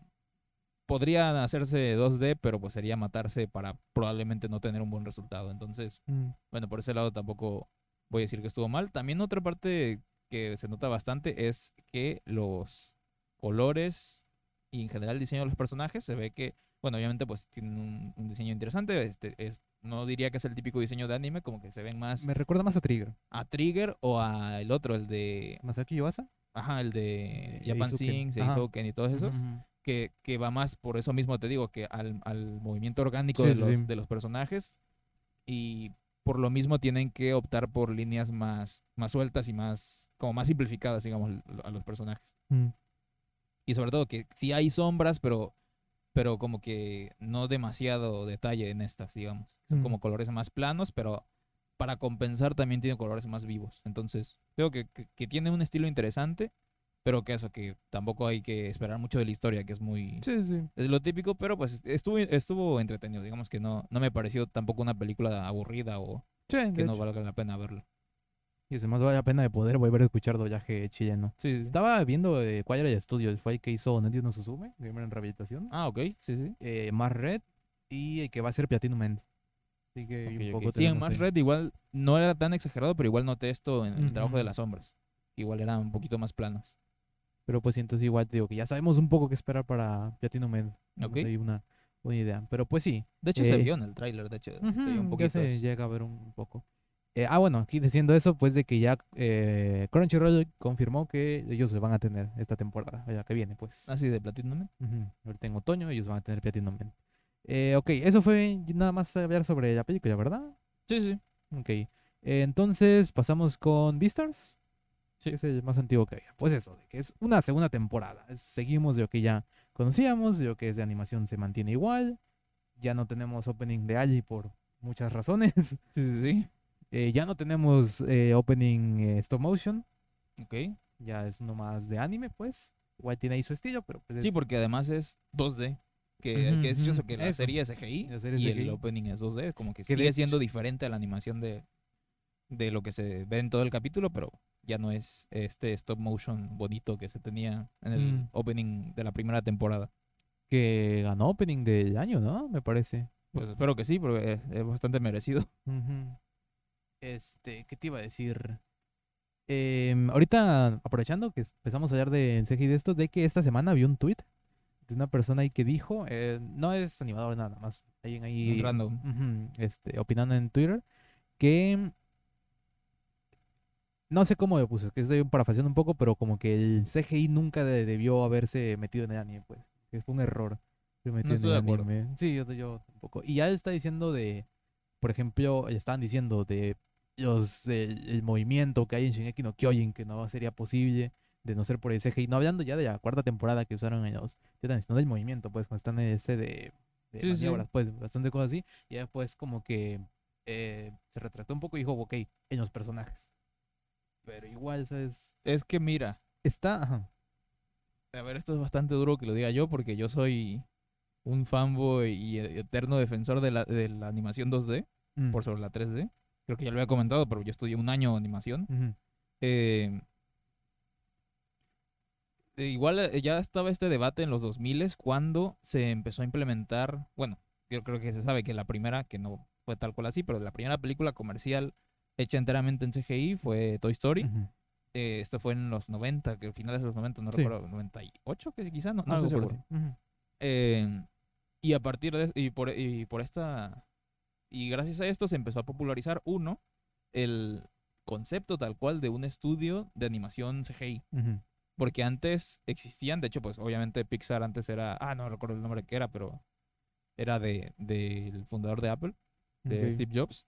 podrían hacerse 2D, pero pues sería matarse para probablemente no tener un buen resultado. Entonces, Mm. bueno, por ese lado tampoco voy a decir que estuvo mal. También otra parte que se nota bastante es que los colores y en general el diseño de los personajes se ve que, bueno, obviamente pues tienen un, un diseño interesante. Este es, no diría que es el típico diseño de anime, como que se ven más Me recuerda más a Trigger. a Trigger o a el otro, el de, Masaki Yuasa. ajá, el de Eh, Japan. Sing, Ajá. Seizouken y todos esos ujú. Que, que va más por eso mismo te digo que al, al movimiento orgánico Sí, de, los, sí. de los personajes y por lo mismo tienen que optar por líneas más, más sueltas y más como más simplificadas digamos a los personajes Mm. y sobre todo que sí hay sombras pero pero como que no demasiado detalle en estas digamos son Mm. como colores más planos pero para compensar también tiene colores más vivos entonces creo que, que, que tiene un estilo interesante pero que eso que tampoco hay que esperar mucho de la historia que es muy Sí, sí. es lo típico, pero pues estuvo, estuvo entretenido. Digamos que no, no me pareció tampoco una película aburrida o Sí, que no valga la pena verla. Y además vale la pena de poder volver a escuchar doblaje chileno. Sí. Estaba viendo eh, Choir Studios, fue el que hizo Netflix no Susume, Gamer en Rehabilitación. Ah, ok, sí, sí. Eh, Más Red y el que va a ser Platinum End. Así que un poco Sí, en Más ahí. Red igual no era tan exagerado, pero igual noté esto en el trabajo de las sombras. Igual eran un poquito más planas. Pero pues entonces igual te digo que ya sabemos un poco qué esperar para Platinum End. Tenemos Ok. ahí una, una idea. Pero pues sí. De hecho, se Eh, vio en el tráiler, de hecho. se vio un poquito. se llega a ver un, un poco. Eh, ah, bueno, aquí diciendo eso, pues de que ya eh, Crunchyroll confirmó que ellos van a tener esta temporada, la que viene, pues. Así de Platinum. Man. Ujú, Ahorita en otoño ellos van a tener Platinum Man. Eh, ok, eso fue nada más hablar sobre la película, ¿verdad? Sí, sí. Ok. eh, entonces pasamos con Beastars. Sí. es el más antiguo que había. Pues eso, de que es una segunda temporada. Seguimos de lo que ya conocíamos, de lo que es de animación se mantiene igual. Ya no tenemos opening de Ali por muchas razones. Sí, sí, sí. Eh, ya no tenemos eh, opening eh, stop motion. Ok. Ya es uno más de anime, pues. Igual tiene ahí su estilo, pero pues Sí, es- porque además es 2D. Que, Ujú, que es eso, que la eso. serie es CGI La serie y CGI. el opening es 2D. Como que, sigue siendo diferente a la animación de, de lo que se ve en todo el capítulo, pero ya no es este stop motion bonito que se tenía en el Mm. opening de la primera temporada. que ganó opening del año, ¿no? Me parece. Pues espero que sí, porque es, es bastante merecido. Este, ¿qué te iba a decir? Em, ahorita, aprovechando que empezamos a hablar de CGI de esto, de que esta semana vi un tweet de una persona ahí que dijo, eh, no es animador nada más, alguien ahí random. ujú, este, opinando en Twitter, que no sé cómo lo puso, que estoy parafraseando un poco, pero como que el CGI nunca de- debió haberse metido en el anime, pues, que fue un error. que metió en estoy el de acuerdo. anime. Sí, yo, yo tampoco. Y ya está diciendo de, por ejemplo, le estaban diciendo de los el, el movimiento que hay en Shingeki no Kyojin, que no sería posible de no ser por el CGI, no hablando ya de la cuarta temporada que usaron en los Titanes, no del movimiento, pues, cuando están en este de, de Sí, sí. maniobras, pues, bastante cosas así, y después como que eh, se retractó un poco y dijo, ok, en los personajes. Pero igual, ¿sabes? Es que mira, Está, a ver, esto es bastante duro que lo diga yo, porque yo soy un fanboy y e- eterno defensor de la, de la animación 2D Mm, por sobre la 3D. Creo que ya lo había comentado, pero yo estudié un año de animación. ujú, Eh, eh, igual eh, ya estaba este debate en los 2000 cuando se empezó a implementar, bueno, yo creo que se sabe que la primera, que no fue tal cual así, pero la primera película comercial hecha enteramente en CGI fue Toy Story. Eh, esto fue en los 90, que finales de los 90, no Sí. recuerdo, 98 que quizá, no, no por seguro. Ujú. Eh, y a partir de y por, y por esta y gracias a esto se empezó a popularizar uno el concepto tal cual de un estudio de animación CGI, Ujú. porque antes existían, de hecho pues obviamente Pixar antes era, ah no recuerdo el nombre que era, pero era de del fundador de Apple, de. Steve Jobs.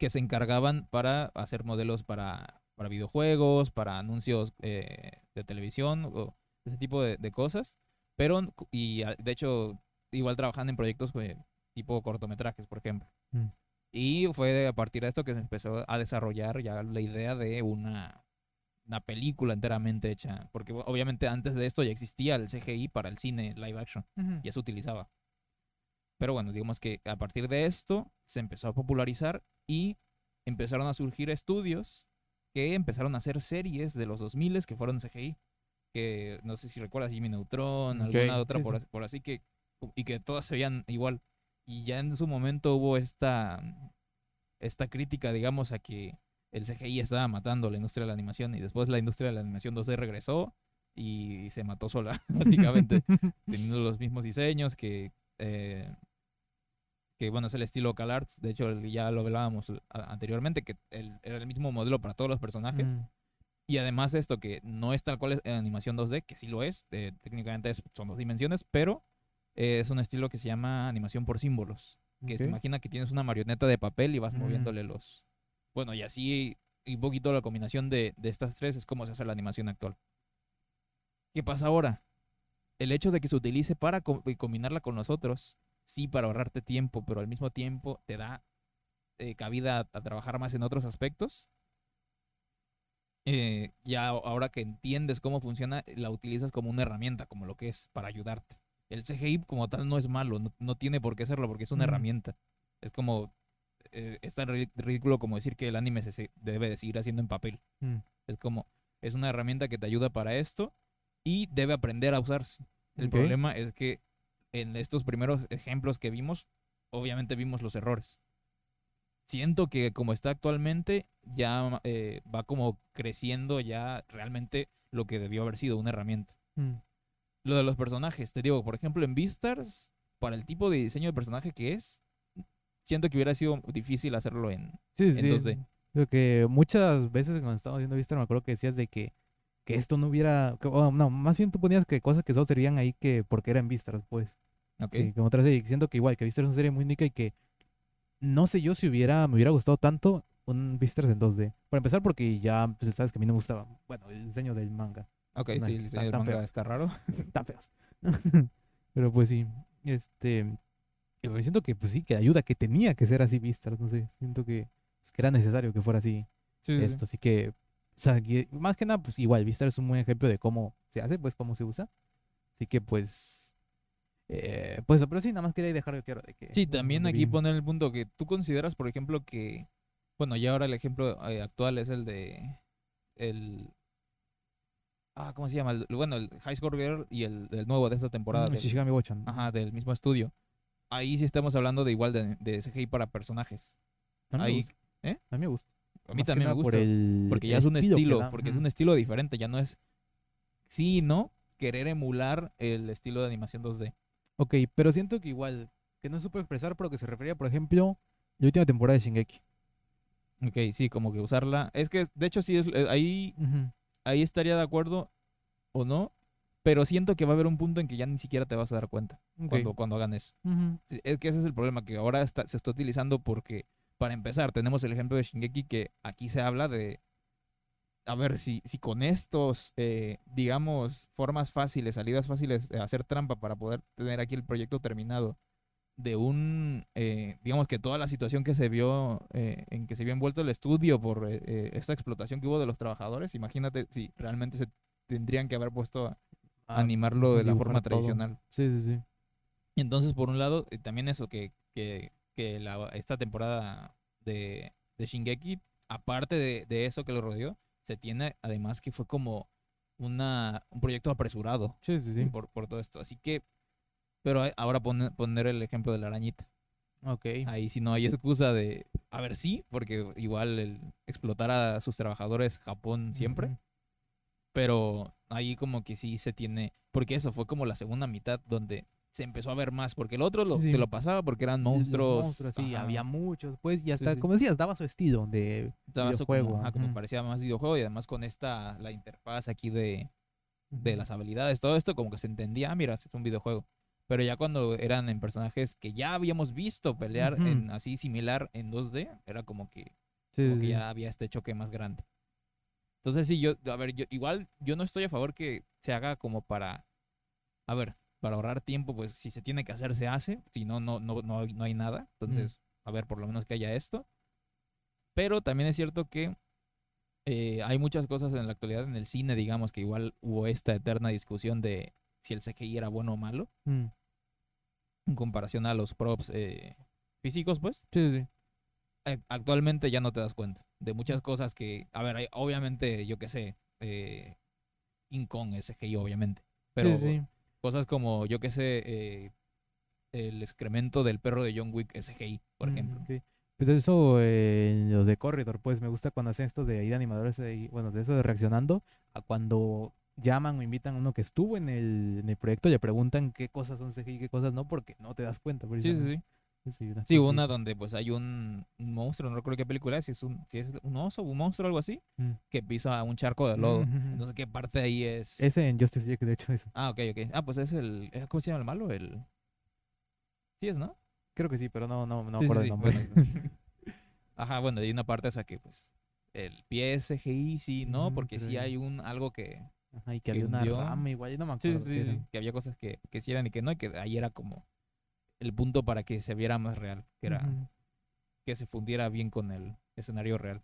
Que se encargaban para hacer modelos para, para videojuegos, para anuncios eh, de televisión o ese tipo de, de cosas. Pero, y a- de hecho, igual trabajando en proyectos eh, tipo cortometrajes, por ejemplo. Mm. Y fue a partir de esto que se empezó a desarrollar ya la idea de una, una película enteramente hecha. Porque obviamente antes de esto ya existía el CGI para el cine live action, ya se utilizaba. Pero bueno, digamos que a partir de esto se empezó a popularizar y empezaron a surgir estudios que empezaron a hacer series de los 2000 que fueron CGI. Que no sé si recuerdas Jimmy Neutron, alguna otra sí, por, sí. por así que. Y que todas se veían igual. Y ya en su momento hubo esta, esta crítica, digamos, a que el CGI estaba matando la industria de la animación y después la industria de la animación 2D regresó y se mató sola, prácticamente, teniendo los mismos diseños que, eh, que bueno, es el estilo CalArts, de hecho ya lo hablábamos anteriormente, que el- era el mismo modelo para todos los personajes. Mm. Y además de esto, que no es tal cual es en animación 2D, que sí lo es, eh, técnicamente es- son dos dimensiones, pero eh, es un estilo que se llama animación por símbolos. Que se imagina que tienes una marioneta de papel y vas Mm. moviéndole los... Bueno, y así, y un poquito la combinación de, de estas tres es como se hace la animación actual. ¿Qué pasa ahora? El hecho de que se utilice para co- y combinarla con nosotros, sí, para ahorrarte tiempo, pero al mismo tiempo te da eh, cabida a, a trabajar más en otros aspectos. Eh, ya ahora que entiendes cómo funciona, la utilizas como una herramienta, como lo que es, para ayudarte. El CGI como tal no es malo, no, no tiene por qué serlo, porque es una Ujú. herramienta. Es como, eh, es tan ri- ridículo como decir que el anime se, se debe de seguir haciendo en papel. Mm. Es como, es una herramienta que te ayuda para esto y debe aprender a usarse. El problema es que en estos primeros ejemplos que vimos, obviamente vimos los errores. Siento que como está actualmente, ya eh, va como creciendo ya realmente lo que debió haber sido una herramienta. Mm. Lo de los personajes, te digo, por ejemplo, en Beastars, para el tipo de diseño de personaje que es, siento que hubiera sido difícil hacerlo en... Sí, sí. en 2D. Creo que muchas veces cuando estábamos viendo Vistar me acuerdo que decías de que, que esto no hubiera... que- no, más bien tú ponías que cosas que solo serían ahí que porque eran Vistas, pues. ¿ok? que como otra serie. Siento que igual, que Vistas es una serie muy única y que no sé yo si hubiera, me hubiera gustado tanto un Vistas en 2D. Para empezar porque ya, pues sabes que a mí no me gustaba, bueno, el diseño del manga. Ok, no sí, el tan- diseño del manga feos. está raro. tan feos. Pero pues sí, este, yo me siento que pues sí, que ayuda, que tenía que ser así Vistas, no sé, siento que, pues, que era necesario que fuera así Sí, sí, sí. esto, así que, o sea, que más que nada, pues igual, Vistar es un buen ejemplo de cómo se hace, pues cómo se usa, así que pues, eh, pues, pero sí, nada más quería dejar claro de que... Sí, también aquí poner el punto que tú consideras, por ejemplo, que, bueno, ya ahora el ejemplo eh, actual es el de el, ah, ¿cómo se llama? El- bueno, el High Score Girl y el, el nuevo de esta temporada, Mm, del- Shishigami Wo-chan. ajá, del mismo estudio. Ahí sí estamos hablando de igual de, de CGI para personajes. A mí me ahí- gusta. ¿eh? A mí me gusta. A mí también me gusta. Por el porque ya es un estilo, porque es un estilo diferente, ya no es sí y no querer emular el estilo de animación 2D. Ok, pero siento que igual, que no supo expresar, pero que se refería, por ejemplo, la última temporada de Shingeki. Ok, sí, como que usarla. Es que, de hecho, sí, es, eh, ahí ahí estaría de acuerdo o no, pero siento que va a haber un punto en que ya ni siquiera te vas a dar cuenta cuando, cuando hagan eso. Es que ese es el problema, que ahora está- se está utilizando porque, para empezar, tenemos el ejemplo de Shingeki que aquí se habla de, a ver, si, si con estos, eh, digamos, formas fáciles, salidas fáciles de hacer trampa para poder tener aquí el proyecto terminado, de un, eh, digamos que toda la situación que se vio, eh, en que se vio envuelto el estudio por esta explotación que hubo de los trabajadores, imagínate si realmente se tendrían que haber puesto a Ah, animarlo de la forma todo. tradicional. Sí, sí, sí. Entonces, por un lado, también eso, que, que, que la- esta temporada de, de Shingeki, aparte de, de eso que lo rodeó, se tiene además que fue como una, un proyecto apresurado Sí, sí, sí. por, por todo esto. Así que, pero ahora pone- poner el ejemplo de la arañita. Ok. Ahí sí no hay excusa de, a ver, sí, porque igual el explotar a sus trabajadores Japón siempre, pero ahí como que sí se tiene, porque eso fue como la segunda mitad donde se empezó a ver más, porque el otro lo, Sí, sí. te lo pasaba porque eran monstruos. monstruos, sí, había muchos, pues, y hasta, como decías, daba su estilo de eso videojuego, como, ajá, como ujú. parecía más videojuego y además con esta, la interfaz aquí de, de las habilidades, todo esto como que se entendía, ah, mira, es un videojuego. Pero ya cuando eran en personajes que ya habíamos visto pelear en así similar en 2D, era como que, como que ya había este choque más grande. Entonces sí, yo, a ver, yo igual yo no estoy a favor que se haga como para, a ver, para ahorrar tiempo, pues si se tiene que hacer, se hace, si no, no, no, no, hay- no hay nada. Entonces, a ver, por lo menos que haya esto. Pero también es cierto que eh, hay muchas cosas en la actualidad en el cine, digamos, que igual hubo esta eterna discusión de si el CGI era bueno o malo, Mm. en comparación a los props eh, físicos, pues. Sí, sí, sí. ac- actualmente ya no te das cuenta de muchas cosas que, a ver, hay- obviamente, yo qué sé, eh, King Kong es CGI, obviamente, pero sí, sí. Cosas como, yo qué sé, eh, el excremento del perro de John Wick es CGI, por Mm, ejemplo. ok. Pues eso, eh, los de Corridor, pues me gusta cuando hacen esto de ahí de animadores, ahí, bueno, de eso de reaccionando, a cuando llaman o invitan a uno que estuvo en el, en el proyecto y le preguntan qué cosas son CGI y qué cosas no, porque no te das cuenta. Sí, sí, sí. Sí, una Sí, donde pues hay un, un monstruo, no recuerdo qué película es, si es un, si es un oso, un monstruo o algo así, Mm. que pisa un charco de lodo. Ujú. Entonces, ¿qué parte de ahí es? Ese en Justice League, de hecho, eso. Ah, ok, ok. Ah, pues es el, ¿cómo se llama el malo? El... Sí es, ¿no? Creo que sí, pero no, no, no Sí, acuerdo el nombre. bueno. Ajá, bueno, hay una parte esa que pues el pie es CGI, sí, no, Ujú, porque sí hay un algo que Ajá, y que que había una hundió. rama igual, yo no me acuerdo. sí, sí, que había cosas que, que sí eran y que no, y que ahí era como el punto para que se viera más real, que era que se fundiera bien con el escenario real.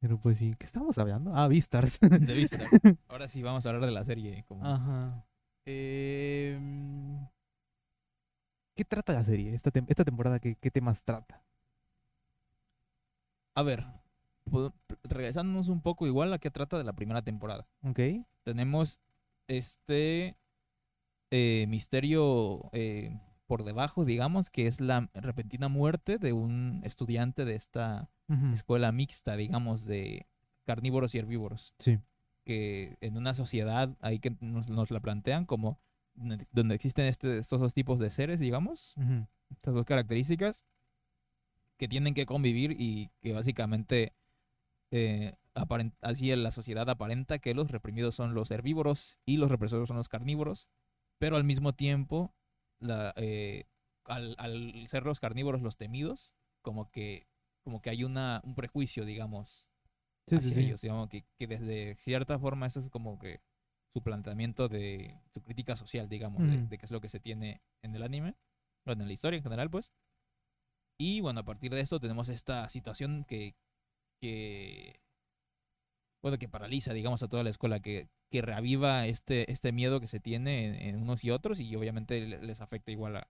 Pero pues sí, ¿qué estábamos hablando? Ah, Beastars. De vista. Ahora sí vamos a hablar de la serie. Como... Ajá. Em, ¿Qué trata la serie? Esta, tem- esta temporada, ¿qué, qué temas trata? A ver, regresándonos un poco igual a qué trata de la primera temporada. ¿Ok? tenemos este eh, misterio eh, por debajo, digamos, que es la repentina muerte de un estudiante de esta escuela mixta, digamos, de carnívoros y herbívoros. Sí. Que en una sociedad ahí que nos, nos la plantean como donde- existen este, estos dos tipos de seres, digamos, estas dos características que tienen que convivir y que básicamente eh, así la sociedad aparenta que los reprimidos son los herbívoros y los represores son los carnívoros, pero al mismo tiempo, la, eh, al, al ser los carnívoros los temidos, como que, como que hay una, un prejuicio, digamos, Sí, hacia sí. ellos, digamos, que, que desde cierta forma eso es como que su planteamiento de su crítica social, digamos, de, de qué es lo que se tiene en el anime, o en la historia en general, pues. Y bueno, a partir de esto tenemos esta situación que, que bueno, que paraliza, digamos, a toda la escuela, que, que reaviva este, este miedo que se tiene en, en unos y otros y obviamente le- les afecta igual a,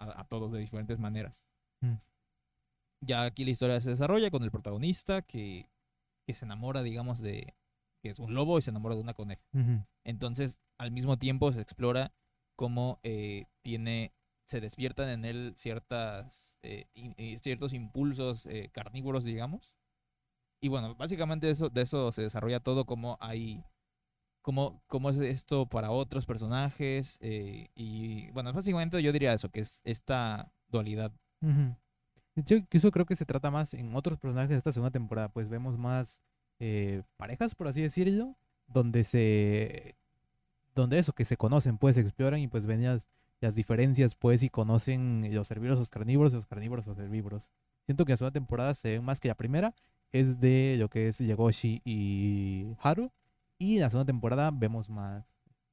a- a todos de diferentes maneras. Mm. Ya aquí la historia se desarrolla con el protagonista que, que se enamora, digamos, de que es un lobo y se enamora de una coneja. Entonces, al mismo tiempo se explora cómo eh, tiene, se despiertan en él ciertas, eh, in- eh, ciertos impulsos eh, carnívoros, digamos. Y bueno, básicamente eso, de eso se desarrolla todo, cómo hay, cómo, cómo es esto para otros personajes. eh, y bueno, básicamente yo diría eso, que es esta dualidad. Ujú. Yo eso creo que se trata más en otros personajes de esta segunda temporada, pues vemos más eh, parejas, por así decirlo, donde se, donde eso, que se conocen, pues exploran y pues ven las, las diferencias, pues y conocen los herbívoros, los carnívoros, los carnívoros, los herbívoros. Siento que la segunda temporada se ve más que la primera, es de lo que es Yagoshi y Haru, y la segunda temporada vemos más.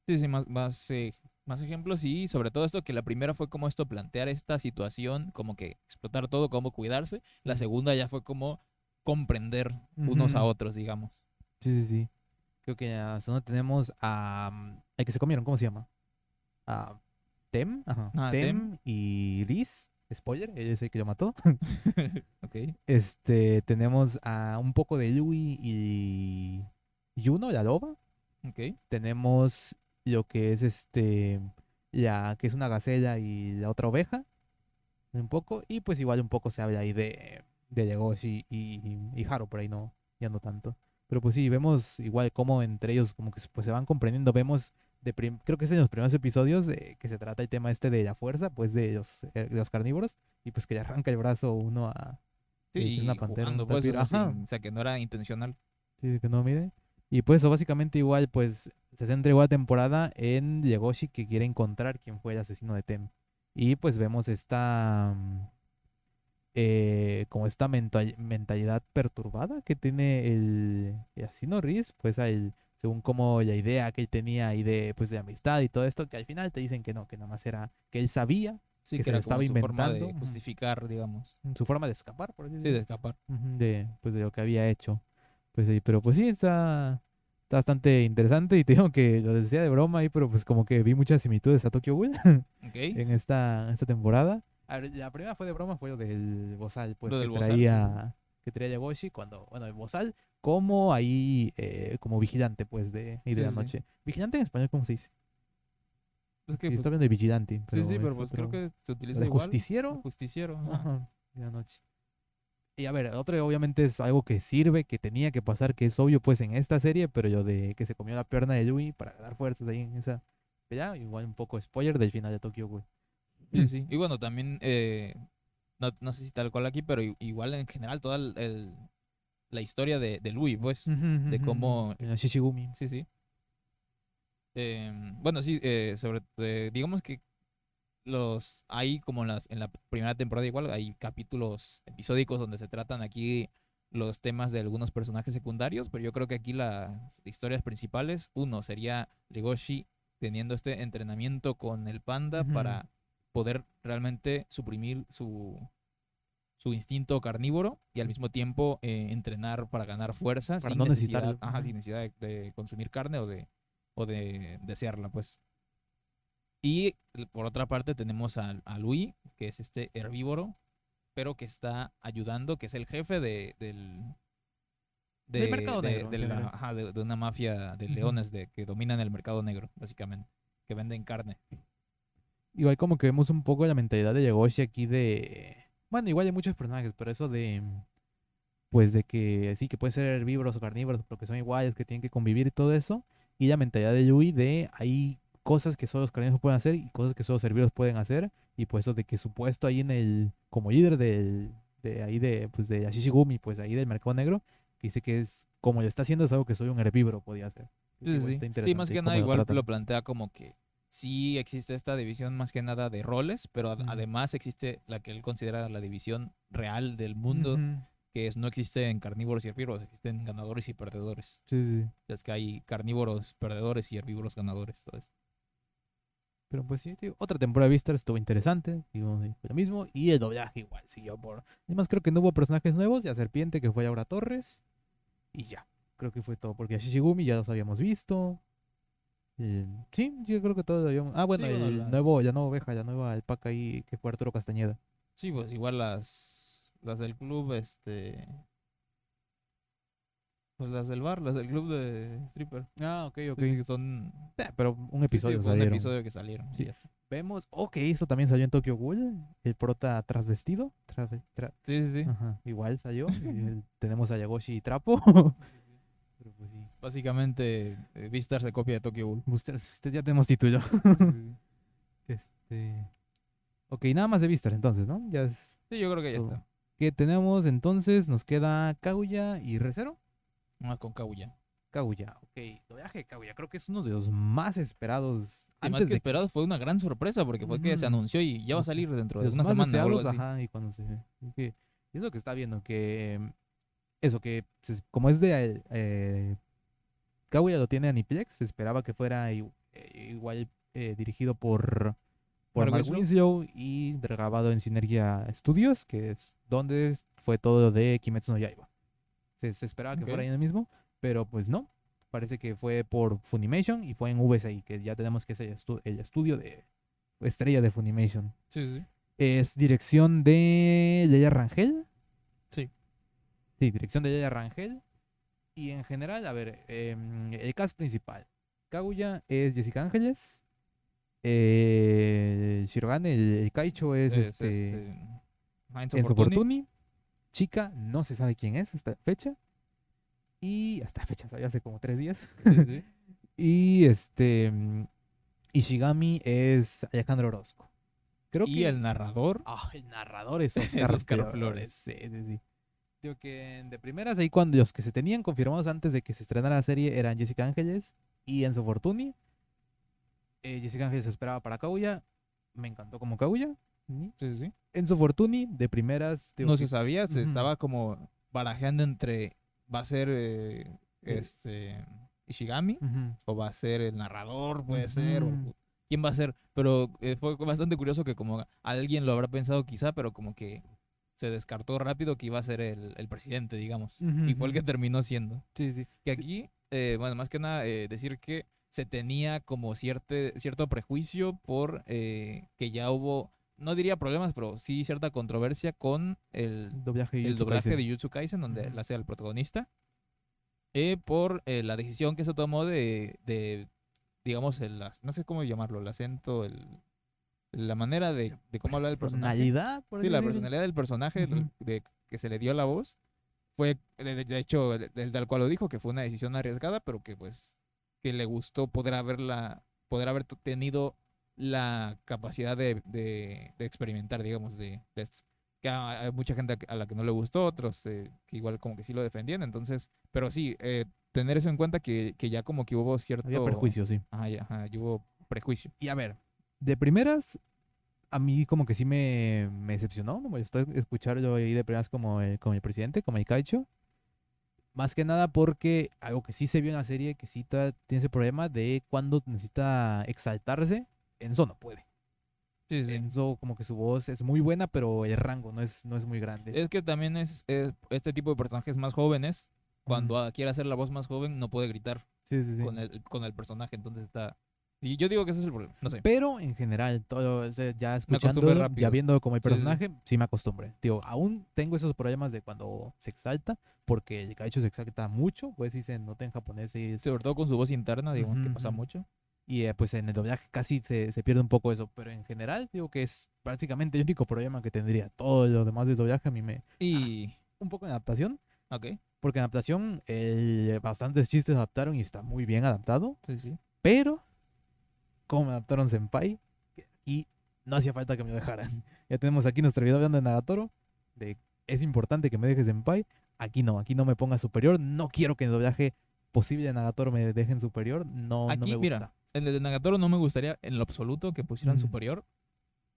Sí, sí, más, más, eh, más ejemplos y sobre todo esto que la primera fue como esto, plantear esta situación, como que explotar todo, cómo cuidarse. La segunda ya fue como comprender unos a otros, digamos. Sí, sí, sí. Creo que en la segunda tenemos a... mm, al que se comieron, ¿cómo se llama? A Tem, ajá. Ah, Tem, y Liz, spoiler, él es el que lo mató. ok. Este, tenemos a un poco de Louis y Juno, la loba. Ok. Tenemos lo que es este, la que es una gacela y la otra oveja, un poco. Y pues igual un poco se habla ahí de, de Yagoshi y, y Haru, por ahí no, ya no tanto. Pero pues sí, vemos igual cómo entre ellos como que se- pues, se van comprendiendo. Vemos, de creo que es en los primeros episodios eh, que se trata el tema este de la fuerza, pues de los, eh, de los carnívoros. Y pues que le arranca el brazo uno a... Sí, que es una y pantera, jugando, pues, o sea, que no era intencional. Sí, que no, mire. Y pues eso básicamente igual, pues se centra igual la temporada en Yagoshi que quiere encontrar quién fue el asesino de Tem. Y pues vemos esta mm, eh, como esta mental- mentalidad perturbada que tiene el, el asesino Riz, pues él, según como la idea que él tenía ahí de pues de amistad y todo esto, que al final te dicen que no, que nada más era que él sabía Sí, que que se era lo estaba su forma de inventando, justificar, digamos. su forma de escapar, por así Sí, de escapar. de, pues, de lo que había hecho. Pues sí, pero pues sí, está, está bastante interesante y te digo que lo decía de broma ahí, pero pues como que vi muchas similitudes a Tokyo Ghoul en esta, esta temporada. A ver, la primera fue de broma, fue lo del Bozal, pues Lo que del Bozal, sí, traía, que traía Yagoshi cuando, bueno, el Bozal como ahí, eh, como vigilante, pues, de, y de Sí, la sí. noche. Vigilante en español, ¿cómo se dice? Es que, Sí, pues, está bien de vigilante, sí, pero sí, pero es pues otro- creo que se utiliza ¿De igual. justiciero? Justiciero. ajá. Ajá, de la noche. Y a ver, otro obviamente es algo que sirve, que tenía que pasar, que es obvio pues en esta serie, pero yo de que se comió la pierna de Yui para ganar fuerzas ahí en esa pelea, igual un poco spoiler del final de Tokyo Ghoul. Sí, sí. Y bueno, también, eh, no, no sé si tal cual aquí, pero igual en general toda el, el- la historia de, de Louis, pues. de cómo- Shishigumi. Sí, sí. Em, bueno, sí, eh, sobre, eh, digamos que los hay como en, las, en la primera temporada igual, hay capítulos episódicos donde se tratan aquí los temas de algunos personajes secundarios, pero yo creo que aquí las historias principales, uno sería Legoshi teniendo este entrenamiento con el panda para poder realmente suprimir su, su instinto carnívoro y al mismo tiempo eh, entrenar para ganar fuerza Para sin no necesidad, ajá, sin necesidad de, de consumir carne o de, o de desearla, pues. Y por otra parte tenemos a, a Louis, que es este herbívoro, pero que está ayudando, que es el jefe de, del, Del de- mercado de- negro, de la- ajá, de- una mafia de leones de, que dominan el mercado negro, básicamente, que venden carne. Igual como que vemos un poco la mentalidad de Yagoshi aquí de... Bueno, igual hay muchos personajes, pero eso de... Pues de que sí, que pueden ser herbívoros o carnívoros, pero que son iguales, que tienen que convivir y todo eso. Y la mentalidad de Yui de hay cosas que solo los carnívoros pueden hacer y cosas que solo los herbívoros pueden hacer. Y pues eso de que su puesto ahí en el... Como líder del... De ahí de... Pues de Ashishigumi, pues ahí del mercado negro. Que dice que es... Como lo está haciendo es algo que solo un herbívoro podía hacer. Sí, sí. Sí, más que nada lo igual tratan. lo plantea como que sí existe esta división más que nada de roles, pero ad- además existe la que él considera la división real del mundo, que es no existe en carnívoros y herbívoros, existen ganadores y perdedores. Sí, sí. Es que hay carnívoros perdedores y herbívoros ganadores. Eso. Pero pues sí, tío, otra temporada de Vistar estuvo interesante, digo, lo mismo. Y el doblaje igual siguió por... Además creo que no hubo personajes nuevos, ya Serpiente que fue Laura Torres. Y ya, creo que fue todo, porque a Shishigumi ya los habíamos visto. Eh, sí, yo creo que todos lo habíamos... Ah, bueno, Sí, el las- nuevo, la nueva oveja, la nueva alpaca ahí que fue Arturo Castañeda. Sí, pues igual las, las del club, este... Pues las del bar, las del club de stripper. Ah, ok, ok. Sí, sí, que son... Eh, pero un sí, sí, episodio fue un salieron. episodio que salieron. Sí. ya está. Vemos, ok, eso también salió en Tokyo Ghoul, el prota trasvestido. Trasve- tra- Sí, sí, sí. Ajá, igual salió. el- tenemos a Yagoshi y Trapo. Pero pues sí. Básicamente, eh, Vistar se copia de Tokyo Ghoul. Boosters, este ya tenemos título. Este. Ok, nada más de Vistas entonces, ¿no? Ya es. Sí, yo creo que ya Todo. está. ¿Qué tenemos entonces? Nos queda Kaguya y Recero. Ah, con Kaguya. Kaguya, ok. Doblaje de Kaguya, creo que es uno de los más esperados. Y más antes que de esperado fue una gran sorpresa porque fue que se Ujú. anunció y ya va a salir dentro de los una más semana o algo deseados, así. ajá, y cuando se es que- y está viendo, que em, eso, que como es de eh, Kaguya lo tiene Aniplex, se esperaba que fuera eh, igual eh, dirigido por, por Mark Winslow. Y grabado en Sinergia Studios, que es donde fue todo lo de Kimetsu no Yaiba. Se, se esperaba que fuera ahí en el mismo, pero pues no. Parece que fue por Funimation y fue en VSI, que ya tenemos que es el, estu- el estudio de estrella de Funimation. Sí, sí. Es dirección de Leia Rangel. Sí. Sí, dirección de Leia Rangel. Y en general, a ver, em, el cast principal. Kaguya es Jessica Ángeles. Eh, Shirogane, el, el Kaicho es, Es, este, este, Heinz Enzo Fortuny. Chica, no se sabe quién es hasta fecha. Y hasta fecha, salió hace como tres días. Sí, sí. Y este. mm, Ishigami es Alejandro Orozco. Creo Y que el narrador. Ah, el narrador es Oscar, Oscar Flores. Flores. Sí, sí, sí. Digo que de primeras, ahí cuando los que se tenían confirmados antes de que se estrenara la serie eran Jessica Ángeles y Enzo Fortuni. Eh, Jessica Ángeles se esperaba para Kaguya. Me encantó como Kaguya. Sí, sí. Enzo Fortuni, de primeras. digo No que- se sabía, se estaba como barajeando entre va a ser eh, Eh. este Ishigami o va a ser el narrador, puede ser, o quién va a ser, pero eh, fue bastante curioso que como alguien lo habrá pensado quizá, pero como que se descartó rápido que iba a ser el, el presidente, digamos, y fue el que terminó siendo. Sí, sí. Que aquí, eh, bueno, más que nada eh, decir que se tenía como cierte, cierto prejuicio por que ya hubo, no diría problemas, pero sí cierta controversia con el, Doblaje y el doblaje Kaisen. de Kaisen, donde la hace el protagonista, eh, por eh, la decisión que se tomó de, de, digamos, el, no sé cómo llamarlo, el acento, el, la manera de, de cómo habla el personaje. Personalidad, por Sí, la personalidad del personaje de, que se le dio la voz fue, de, de- de hecho, el, tal cual lo dijo, que fue una decisión arriesgada, pero que pues, que le gustó poder haberla, poder haber tenido la capacidad de, de- de experimentar, digamos, de, de esto. Que hay mucha gente a la que no le gustó, otros eh, que igual como que sí lo defendían, entonces, pero sí, eh, tener eso en cuenta que, que ya como que hubo cierto... Había perjuicio, sí. Ajá, ya, ajá, ya hubo prejuicio. Y a ver, de primeras, a mí como que sí me, me decepcionó, me molestó escucharlo ahí de primeras como el, como el presidente, como el Kaicho. Más que nada porque algo que sí se vio en la serie, que sí tiene ese problema de cuando necesita exaltarse, Enzo no puede. Sí, Enzo como que su voz es muy buena, pero el rango no es, no es muy grande. Es que también es, es este tipo de personajes más jóvenes, cuando quiere hacer la voz más joven, no puede gritar Sí, sí, sí. con, el, con el personaje, entonces está... Y yo digo que ese es el problema, no sé. Pero en general, todo, o sea, ya escuchando, ya viendo como el Sí, sí, sí. personaje, sí, me acostumbré. Digo, aún tengo esos problemas de cuando se exalta, porque el Kaicho se exalta mucho, pues si se nota en japonés y, Sobre todo con su voz interna, digamos que pasa mucho. Y eh, pues en el doblaje casi se, se pierde un poco eso, pero en general digo que es prácticamente el único problema que tendría. Todo lo demás del doblaje a mí me... Y... Un poco en adaptación, Ok, porque en adaptación el- bastantes chistes adaptaron y está muy bien adaptado, sí, sí. Pero, como me adaptaron Senpai, y no hacía falta que me lo dejaran. Ya tenemos aquí nuestro video hablando de Nagatoro, de es importante que me dejes Senpai. Aquí no, aquí no me ponga superior. No quiero que en el doblaje posible de Nagatoro me dejen superior. No, no Aquí, me mira, gusta. En el de Nagatoro no me gustaría en lo absoluto que pusieran Mm. superior,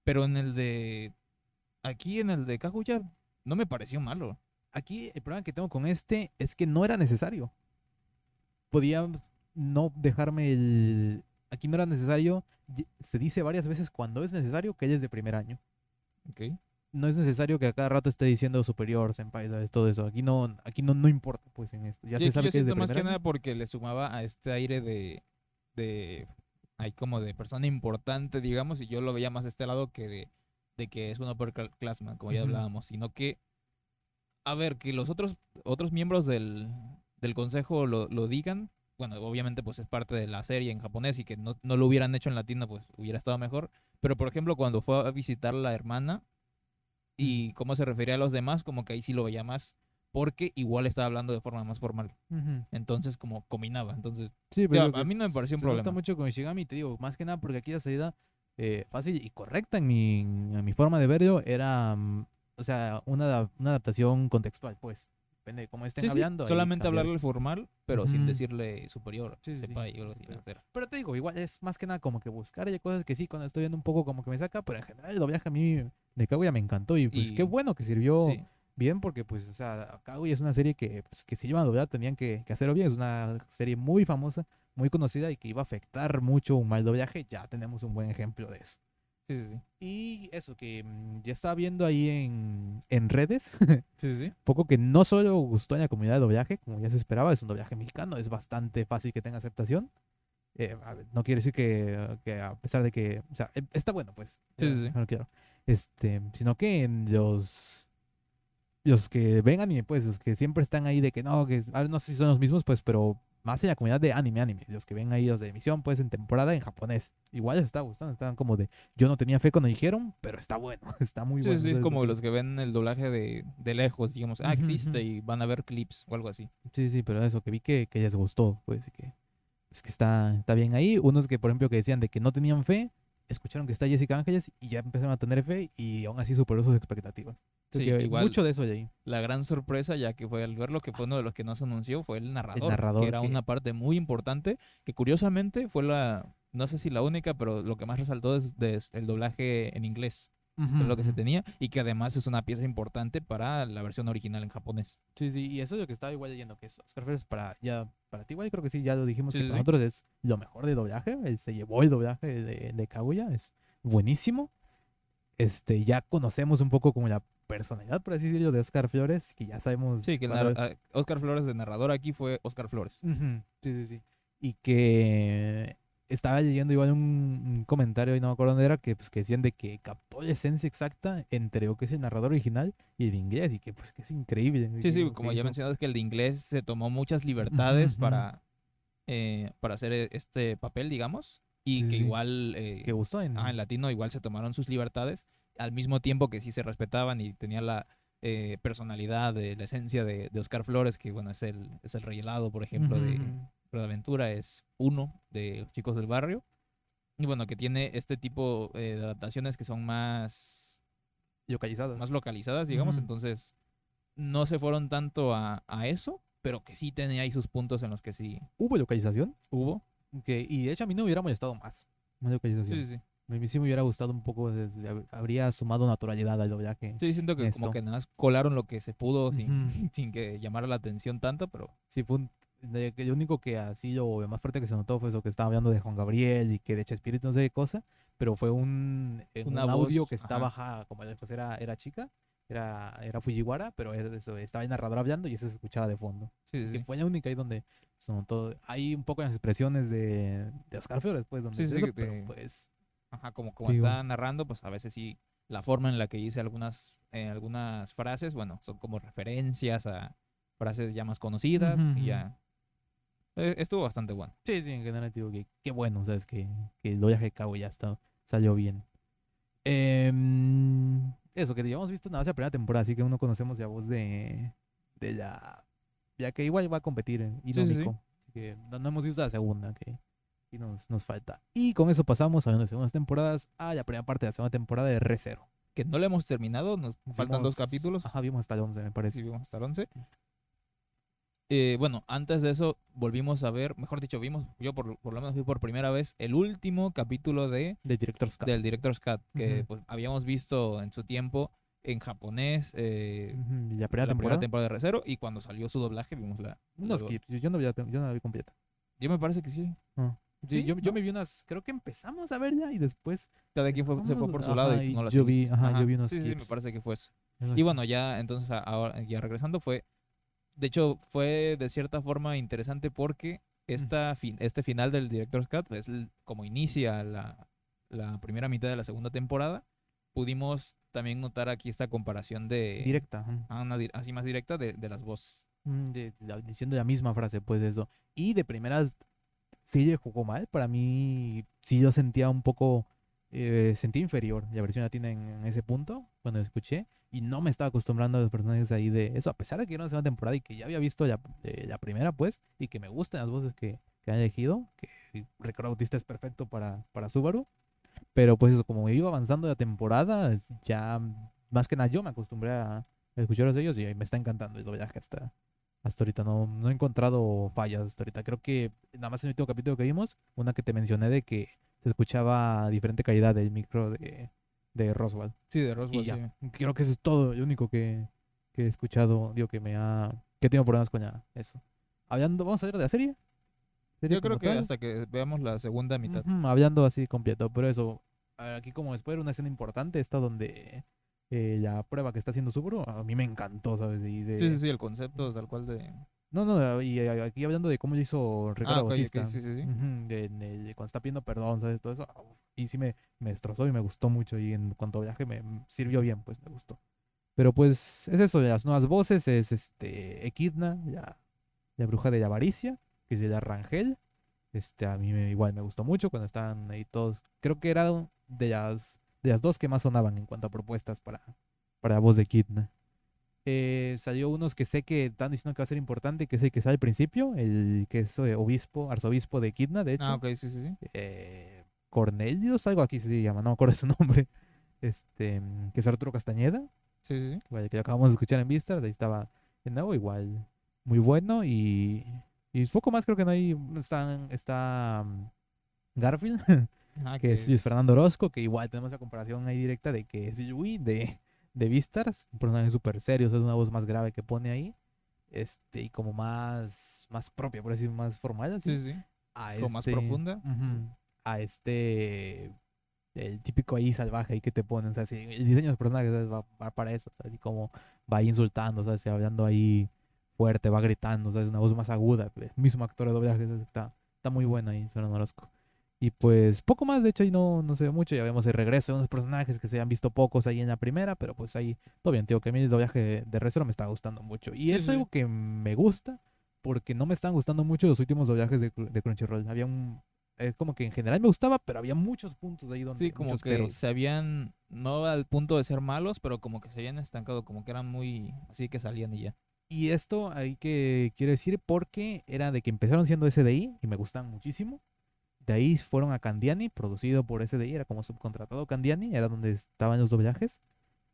pero en el de... Aquí en el de Kaguya no me pareció malo. Aquí el problema que tengo con este es que no era necesario. Podía no dejarme el... Aquí no era necesario. Se dice varias veces cuando es necesario que ella es de primer año. Ok. no es necesario que a cada rato esté diciendo superior, senpai, ¿sabes? Todo eso. Aquí no, aquí no, no importa, pues, en esto. Ya Sí, se sabe yo que es de siento más primer que nada porque le sumaba a este aire de, de, hay como de persona importante, digamos, y yo lo veía más de este lado que de, de que es un upperclassman, como ya hablábamos, sino que, a ver, que los otros, otros miembros del, del consejo lo, lo digan, bueno, obviamente pues es parte de la serie en japonés y que no, no lo hubieran hecho en latino, pues hubiera estado mejor, pero por ejemplo cuando fue a visitar la hermana y cómo se refería a los demás, como que ahí sí lo veía más, porque igual estaba hablando de forma más formal. Entonces, como combinaba. Entonces, Sí, pero a mí no me pareció un se nota problema. mucho con Ishigami, te digo, más que nada porque aquí la salida eh, fácil y correcta en mi, en mi forma de verlo era, mm, o sea, una, una adaptación contextual, pues. Depende de cómo estén sí, hablando. solamente cambiar. hablarle formal, pero sin decirle superior, Sí, sí, sí. sepa y algo así. Pero- te digo, igual es más que nada como que buscar hay cosas que sí, cuando estoy viendo un poco como que me saca, pero en general el doblaje a mí de Kaguya me encantó y pues Y- qué bueno que sirvió Sí. Bien porque pues, o sea, Kaguya es una serie que, pues, que si iban a tenían que, que hacerlo bien, es una serie muy famosa, muy conocida y que iba a afectar mucho un mal doblaje, ya tenemos un buen ejemplo de eso. Sí, sí, sí. Y eso que mm, ya estaba viendo ahí en, en redes, Sí, sí, sí. poco que no solo gustó en la comunidad de doblaje, como ya se esperaba, es un doblaje mexicano, es bastante fácil que tenga aceptación. Eh, ver, no quiere decir que, que a pesar de que, o sea, eh, está bueno, pues. Sí, eh, sí, sí. No quiero. Este, sino que en los los que ven anime, pues, los que siempre están ahí de que no, que a ver, no sé si son los mismos, pues, pero más en la comunidad de anime, anime, los que ven ahí los de emisión, pues, en temporada en japonés. Igual les está gustando, estaban como de, yo no tenía fe cuando dijeron, pero está bueno, está muy Sí, bueno. sí, como los que ven el doblaje de, de lejos, digamos, ah, existe y van a ver clips o algo así. Sí, sí, pero eso, que vi que, que les gustó, pues que, pues, que está, está bien ahí. Unos que, por ejemplo, que decían de que no tenían fe, escucharon que está Jessica Ángeles y ya empezaron a tener fe y aún así superó sus expectativas. Sí, igual. Mucho de eso ahí. La gran sorpresa, ya que fue al verlo, que fue uno de los que no se anunció, fue el narrador. narrador que era que- una parte muy importante, que curiosamente fue la, no sé si la única, pero lo que más resaltó es, des- el doblaje en inglés, es lo que se tenía, y que además es una pieza importante para la versión original en japonés. Sí, sí, y eso es lo que estaba igual leyendo, que es Oscar Flores para, ya, para ti, igual creo que sí, ya lo dijimos, Sí, que sí, para sí. nosotros es lo mejor de doblaje, él se llevó el doblaje de, de Kaguya, es buenísimo. Este, ya conocemos un poco como la personalidad, por así decirlo, de Oscar Flores, que ya sabemos... Sí, que cuando- ah, Oscar Flores de narrador aquí fue Oscar Flores. Sí, sí, sí. Y que estaba leyendo igual un, un comentario, y no me acuerdo dónde era, que, pues, que decían de que captó la esencia exacta entre lo que es el narrador original y el inglés, y que pues que es increíble. Sí, que sí, como ya hizo. mencionas que el de inglés se tomó muchas libertades para, eh, para hacer e- este papel, digamos, y Sí, que sí, igual eh, Que gustó en... ah, en latino igual se tomaron sus libertades, al mismo tiempo que sí se respetaban y tenía la eh, personalidad, de, la esencia de, de Oscar Flores, que bueno, es el, es el rey helado, por ejemplo, de Aventura, es uno de los chicos del barrio. Y bueno, que tiene este tipo eh, de adaptaciones que son más localizadas. más localizadas, digamos, entonces no se fueron tanto a, a eso, pero que sí tenía ahí sus puntos en los que sí ¿Hubo localización? hubo. Que, y de hecho a mí no me hubiera molestado más. Más localización. Sí, sí, sí. A mí sí me hubiera gustado un poco, de- de- hab- habría sumado naturalidad al doblaje. Sí, siento que como Esto. que nada más colaron lo que se pudo sin, Ujú. sin que llamara la atención tanto, pero Sí, fue un, lo único que así lo más fuerte que se notó fue eso que estaba hablando de Juan Gabriel y que de Chespirito no sé qué cosa, pero fue un, un audio voz, que estaba ajá. como pues era, era chica, era, era Fujiwara, pero era eso, estaba el narrador hablando y eso se escuchaba de fondo. sí, sí, sí. fue la única ahí donde se notó. Hay un poco en las expresiones de, de Oscar Flores, pues, donde Sí, sí, eso, que pero te- pues Ajá, como, como Digo. está narrando, pues a veces sí, la forma en la que dice algunas, eh, algunas frases, bueno, son como referencias a frases ya más conocidas Ujú, y ujú. ya. Eh, estuvo bastante bueno. Sí, sí, en general digo que qué bueno, ¿sabes? Que, que el doblaje de Cabo ya está, salió bien. Em, eso, que hemos visto nada más la primera temporada, así que uno conocemos ya voz de, de la... Ya que igual va a competir en Sí, sí, sí. Inómico. Así que no, no hemos visto la segunda, que y nos, nos falta. Y con eso pasamos a las segundas temporadas, a la primera parte de la segunda temporada de Re Zero. Que no le hemos terminado, nos faltan dos Vimos- capítulos. Ajá, vimos hasta el 11, me parece. Sí, vimos hasta el 11. Eh, bueno, antes de eso volvimos a ver, mejor dicho, vimos, yo por, por lo menos vi por primera vez el último capítulo de, Del director Scott. del Director's Cut, que Ujú. pues, habíamos visto en su tiempo en japonés, eh, la primera temporada. primera temporada de Recero, y cuando salió su doblaje vimos la... unos yo, yo no vi la, tem- yo no la vi completa. Yo me parece que sí. Sí, ¿Sí? yo, yo ¿No? me vi unas, creo que empezamos a ver ya y después Cada quien fue- se fue por su lado ajá, y no la yo vi- ajá, yo vi unos Sí, sí, me parece que fue eso. Y bueno, ya entonces ahora ya regresando fue, de hecho fue de cierta forma interesante porque esta fin- este final del Director's Cut es el- como inicia la, la primera mitad de la segunda temporada, pudimos también notar aquí esta comparación de directa. ajá. a una di- así más directa de, de las voces. Mm, de- diciendo la misma frase, pues eso. Y de primeras sí le jugó mal. Para mí sí yo sentía un poco, eh, sentí inferior la versión latina en, en ese punto cuando escuché. Y no me estaba acostumbrando a los personajes ahí de eso, a pesar de que era una segunda temporada y que ya había visto la, eh, la primera, pues, y que me gustan las voces que, que han elegido, que Ricardo Bautista es perfecto para, para Subaru. Pero pues eso, como iba avanzando la temporada, ya más que nada yo me acostumbré a escucharlos de ellos y me está encantando el doblaje hasta, hasta ahorita. No, no he encontrado fallas hasta ahorita. Creo que nada más en el último capítulo que vimos, una que te mencioné de que se escuchaba a diferente calidad del micro de, de Roswell. Sí, de Y Roswell, ya. sí. Creo que eso es todo lo único que, que he escuchado, digo, que me ha... que tengo problemas con eso. Hablando, vamos a ver de la serie. ¿Serie Yo creo que tal? hasta que veamos la segunda mitad. Hablando así completo, pero eso, aquí como después era una escena importante, esta donde eh, la prueba que está haciendo Subaru, a mí me encantó, ¿sabes? Y de... Sí, sí, sí, el concepto tal cual de... No, no, y eh, aquí hablando de cómo lo hizo Ricardo Ah, Bautista. sí, sí, sí. De- de- de cuando está pidiendo perdón, ¿sabes? Todo eso. Y sí me, me destrozó y me gustó mucho. Y en cuanto a viaje me sirvió bien, pues me gustó. Pero pues es eso, las nuevas voces es este Equidna, la, la bruja de la avaricia, que es de la Rangel. Este, a mí me- igual me gustó mucho cuando estaban ahí todos. Creo que era de las, de las dos que más sonaban en cuanto a propuestas para, para la voz de Equidna. Eh, salió unos que sé que están diciendo que va a ser importante, que es el que sale al principio, el que es eh, obispo, arzobispo de Equidna, de hecho. Ah, ok, sí, sí, sí. Eh, Cornelius, algo aquí se llama, no me acuerdo su nombre. Este, mm, que es Arturo Castañeda, Sí, sí, que acabamos de escuchar en Vista, ahí estaba de nuevo, igual, muy bueno. Y, y poco más creo que no hay, está, está mm, Garfield, Ajá, que es Luis Fernando Orozco, que igual tenemos la comparación ahí directa de que es Yui de, de Vistars, un personaje súper serio, o sea, es una voz más grave que pone ahí, este, y como más, más propia, por decir, más formal, así, Sí, sí. a como más este- profunda. ujú, a este, el típico ahí salvaje ahí que te ponen, o sea, sí, el diseño de los personajes ¿sabes? va, va para eso, o sea, así como va ahí insultando, ¿sabes? hablando ahí fuerte, va gritando, ¿sabes? una voz más aguda, el mismo actor de doblaje, ¿sabes? está, está muy bueno ahí, Fernando Orozco. Y pues poco más, de hecho ahí no, no se ve mucho, ya vemos el regreso de unos personajes que se han visto pocos ahí en la primera, pero pues ahí todo bien, tío, que a mí el doblaje de, Retro me está gustando mucho. Y Sí, es sí. algo que me gusta, porque no me están gustando mucho los últimos doblajes de, Cru- de Crunchyroll. Había un... Es como que en general me gustaba, pero había muchos puntos ahí donde... Sí, como que peros. se habían, no al punto de ser malos, pero como que se habían estancado, como que eran muy, así que salían y ya. Y esto ahí que quiero decir porque era de que empezaron siendo SDI y me gustan muchísimo. De ahí fueron a Candiani, producido por SDI, era como subcontratado Candiani, era donde estaban los doblajes.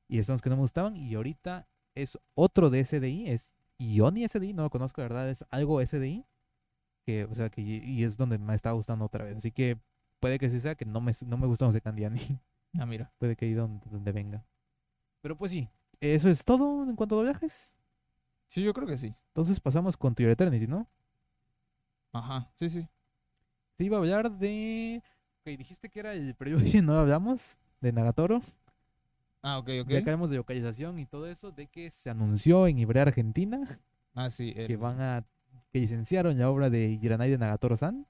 Y esos son los que no me gustaban. Y ahorita es otro de SDI, es Ioni SDI, no lo conozco, de verdad, es algo SDI. Que, o sea, que y es donde me está gustando otra vez. Así que puede que sí sea que no me, no me gustan los de Candiani. Ah, mira. puede que ahí donde, donde venga. Pero pues sí, eso es todo en cuanto a doblajes. Sí, yo creo que sí. Entonces pasamos con Your Eternity, ¿no? Ajá, sí, sí. Se iba a hablar de. Ok, dijiste que era el periodo y no hablamos de Nagatoro. Ah, ok, ok. Ya acabamos de localización y todo eso, de que se anunció en Ibrea Argentina Ah, sí. que van a. que licenciaron la obra de Giranai de Nagatoro-san.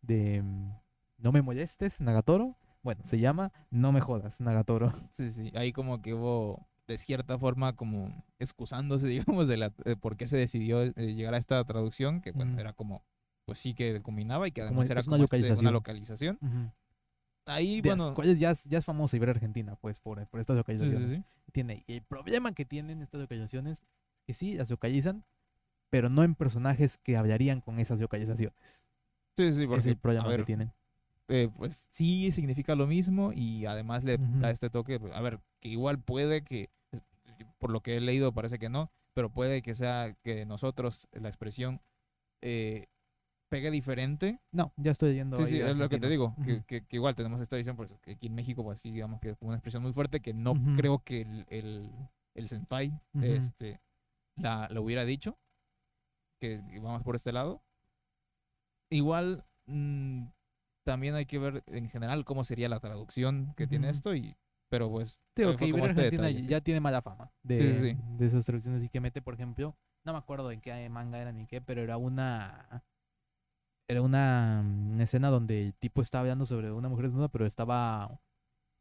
De. mm, No me molestes, Nagatoro. Bueno, se llama No me jodas, Nagatoro. Sí, sí. Ahí como que hubo, de cierta forma, como excusándose, digamos, de la, de por qué se decidió eh, llegar a esta traducción, que bueno, era como, pues sí que combinaba y que Como además es- era es una como este, localización. una localización. Ahí, De- bueno, ¿cuál es? Ya, es- ya es famoso Ibrea Argentina, pues, por, por estas localizaciones. sí, sí. tiene. Y el problema que tienen estas localizaciones es que sí, las localizan, pero no en personajes que hablarían con esas localizaciones. Sí, sí, es porque, el problema a que ver, tienen. eh, pues sí significa lo mismo y además le da este toque, a ver, que igual puede que, por lo que he leído parece que no, pero puede que sea que nosotros la expresión eh, pegue diferente. No, ya estoy yendo. Sí, ahí sí, es lo que te digo, que, que- que igual tenemos esta visión, por eso que aquí en México, pues sí, digamos que es una expresión muy fuerte que no Ujú. creo que el, el, el senpai Ujú. este, la, lo hubiera dicho, que vamos por este lado. Igual, mm, también hay que ver en general cómo sería la traducción que tiene esto, y pero pues... Eh, que este Argentina detalle, sí. ya tiene mala fama de, Sí, sí, sí. de esas traducciones y que mete, por ejemplo, no me acuerdo en qué manga era ni qué, pero era una era una, mm, escena donde el tipo estaba hablando sobre una mujer desnuda, pero estaba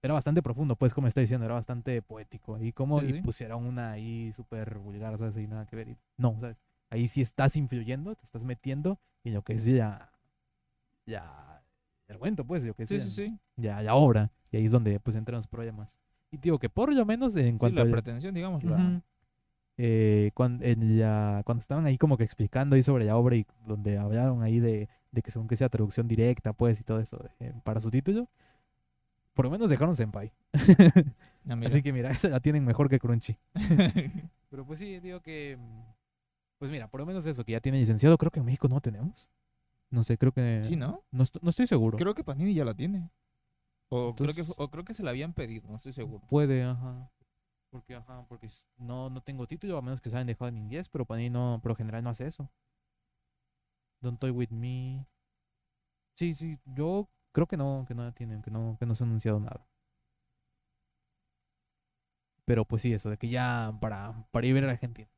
era bastante profundo, pues como está diciendo, era bastante poético y como Sí, y sí. pusieron una ahí súper vulgar, ¿sabes? Y nada que ver. y- no, ¿sabes? Ahí sí estás influyendo, te estás metiendo en lo que es ya ya el cuento, pues, lo que Sí, sí, sí. ya la obra. Y ahí es donde pues entran los problemas. Y digo que por lo menos en Sí, cuanto la a- pretensión, digamos, la- Ujú. Eh, cuando, cuando estaban ahí como que explicando ahí sobre la obra y donde hablaron ahí de, de que según que sea traducción directa pues y todo eso eh, para su título, por lo menos dejaron Senpai. Ah. Así que mira, esa la tienen mejor que Crunchy. Pero pues sí, digo que... Pues mira, por lo menos eso, que ya tiene licenciado, creo que en México no tenemos. No sé, creo que... sí, ¿no? No, no estoy seguro. Creo que Panini ya la tiene. O, creo que, o creo que se la habían pedido, no estoy seguro. Puede, ajá. Porque, ajá, porque no, no tengo título, a menos que se hayan dejado en inglés, pero para mí no, por lo general no hace eso. Don't Toy With Me. Sí, sí, yo creo que no, que no la tienen, que no, que no se ha anunciado nada. Pero pues sí, eso, de que ya para, para ir a ver a Argentina.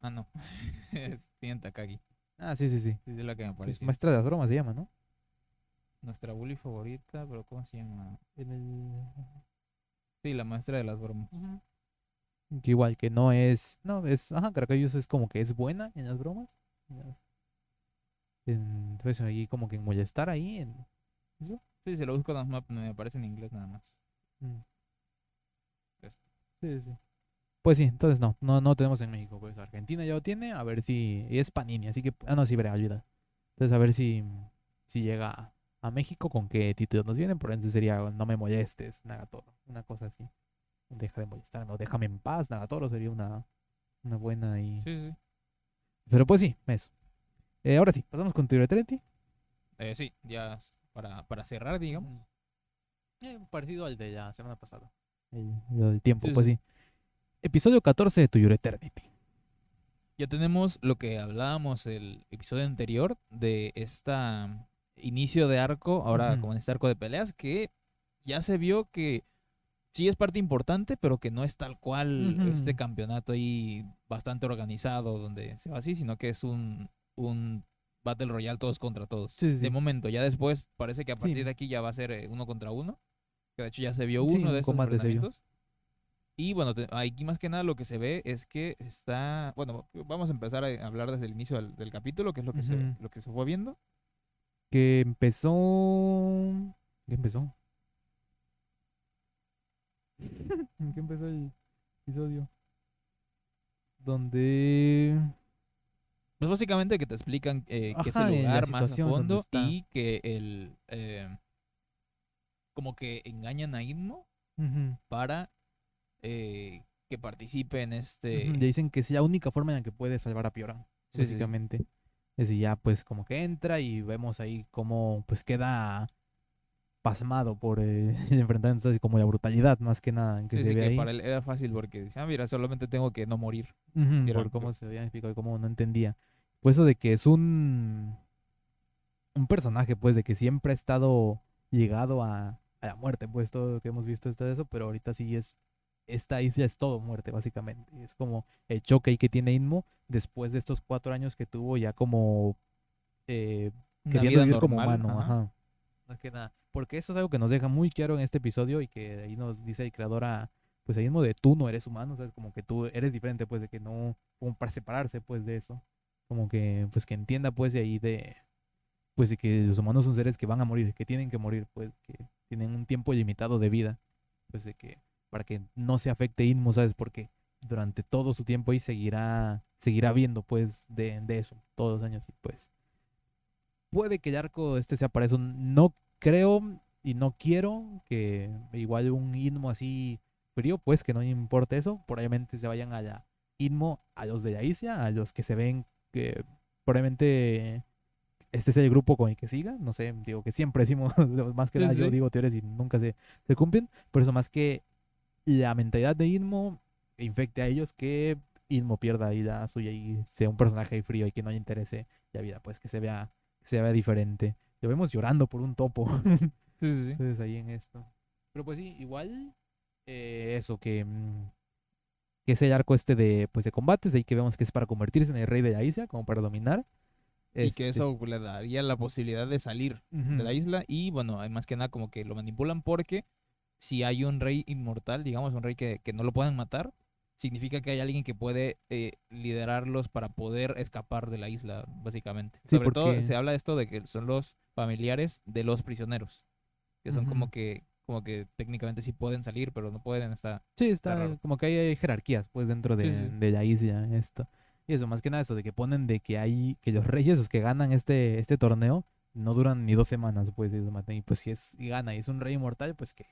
Ah, no. es Takagi. Ah, sí, sí, sí. Sí, es la que me parece. maestra de las bromas se llama, ¿no? Nuestra bully favorita, pero ¿cómo se llama? En el... Sí, la maestra de las bromas. Que igual, que no es. No, es. Ajá, Caracayos es como que es buena en las bromas. Entonces ahí como que en molestar ahí. En... Sí, se lo busco nada más, me aparece en inglés nada más. Mm. Sí, sí. Pues sí, entonces no, no, no tenemos en México. Pues Argentina ya lo tiene, a ver si. Y es Panini, así que. Ah, no, sí, verá, ayuda. Entonces a ver si. si llega a, México, con qué títulos nos vienen. Por ende sería No me molestes, Nagatoro. Una cosa así. Deja de molestarme, o déjame en paz, Nagatoro sería una, una buena y... Sí, sí. Pero pues sí, eso. Eh, ahora sí, pasamos con Teoría Eternity. Eh, sí, ya para, para cerrar, digamos. Eh, parecido al de la semana pasada. El, del tiempo, Sí, pues sí. sí. Episodio 14 de Your Eternity. Ya tenemos lo que hablábamos el episodio anterior de esta inicio de arco, ahora Ujú. como en este arco de peleas, que ya se vio que sí es parte importante, pero que no es tal cual este campeonato ahí bastante organizado donde se va así, sino que es un, un Battle Royale todos contra todos. Sí, sí, De momento, ya después parece que a Sí. partir de aquí ya va a ser eh, uno contra uno. Que de hecho ya se vio uno un de vio. enfrentamientos. Y bueno, te- aquí más que nada lo que se ve es que está. Bueno, vamos a empezar a hablar desde el inicio del, del capítulo, que es lo que, se, lo que se fue viendo. Que empezó. ¿Qué empezó? ¿En qué empezó el episodio? Donde. Pues básicamente que te explican eh, qué es el lugar más a fondo y que el. eh, como que engañan a Inmo Ujú, para eh, que participe en este. Le dicen que es la única forma en la que puede salvar a. Sí, sí. básicamente. Decir, ya pues como que entra y vemos ahí cómo pues queda pasmado por eh, así como la brutalidad más que nada en que Sí, se sí, ve que ahí. para él era fácil porque decía, ah, mira, solamente tengo que no morir. Ujú, Era por cómo se explicado y cómo no entendía. Pues eso de que es un un personaje, pues, de que siempre ha estado llegado a, a la muerte, pues todo lo que hemos visto está de eso, pero ahorita sí es esta isla es todo muerte, básicamente. Es como el choque que tiene Inmo después de estos cuatro años que tuvo ya como eh, queriendo vivir como humano, ajá. ajá. Más que nada. Porque eso es algo que nos deja muy claro en este episodio y que ahí nos dice el creador a, pues ahí mismo de tú no eres humano, ¿sabes? Como que tú eres diferente, pues de que no, como para separarse, pues de eso. Como que, pues que entienda, pues de ahí de, pues de que los humanos son seres que van a morir, que tienen que morir, pues que tienen un tiempo limitado de vida, pues de que, para que no se afecte Inmo, ¿sabes? Porque durante todo su tiempo ahí seguirá, seguirá viendo, pues, de, de eso, todos los años, y pues puede que el arco este sea para eso. No creo y no quiero que igual un Inmo así frío, pues que no importe eso. Probablemente se vayan a la Inmo, a los de la isla, a los que se ven que probablemente este sea el grupo con el que siga. No sé, digo que siempre decimos, más que Sí, nada sí, yo digo teorías y nunca se, se cumplen. Por eso más que la mentalidad de Inmo infecte a ellos que Inmo pierda la suya y sea un personaje frío y que no le interese la vida, pues que se vea, que se vea diferente. Lo vemos llorando por un topo. Sí, sí, sí. Entonces ahí en esto. Pero pues sí, igual eh, eso que mm, que es el arco este de pues de combates, ahí que vemos que es para convertirse en el rey de la isla, como para dominar. Y que Este, eso le daría la posibilidad de salir de la isla y bueno, hay más que nada como que lo manipulan porque si hay un rey inmortal, digamos, un rey que, que no lo pueden matar, significa que hay alguien que puede eh, liderarlos para poder escapar de la isla, básicamente. Sí, Sobre todo se habla de esto de que son los familiares de los prisioneros, que son como que como que técnicamente sí pueden salir, pero no pueden hasta... Sí, está como que hay, jerarquías pues dentro de, Sí, sí. de la isla esto. Y eso, más que nada eso de que ponen de que hay, que los reyes, los que ganan este, este torneo, no duran ni dos semanas, pues, y pues si es, y gana y es un rey inmortal, pues que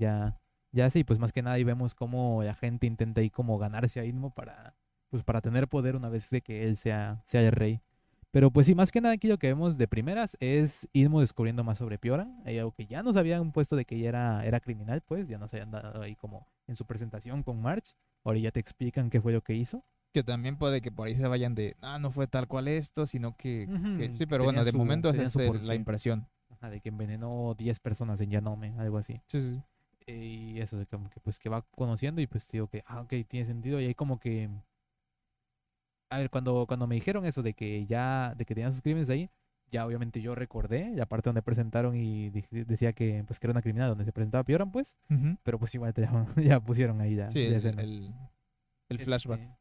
ya, ya sí, pues más que nada ahí vemos cómo la gente intenta ahí como ganarse a Inmo para, pues para tener poder una vez de que él sea, sea el rey. Pero pues sí, más que nada aquí lo que vemos de primeras es Inmo descubriendo más sobre Pioran. Hay algo que ya nos habían puesto de que ella era, era criminal, pues, ya nos habían dado ahí como en su presentación con March. Ahora ya te explican qué fue lo que hizo. Que también puede que por ahí se vayan de, ah, no fue tal cual esto, sino que... que- Ujú, sí, que pero bueno, tenía de su- momento esa es la impresión. Ajá, de que envenenó 10 personas en Yanome, algo así. Sí, sí, sí. Eh, Y eso, de como que pues que va conociendo y pues digo que, ah, ok, tiene sentido. Y ahí como que... A ver, cuando, cuando me dijeron eso de que ya, de que tenían sus crímenes ahí, ya obviamente yo recordé la parte donde presentaron y decía que pues que era una criminal donde se presentaba Pioran, pues, pero pues igual te- ya, pusieron ahí la, Sí, el, el- el flashback. Este,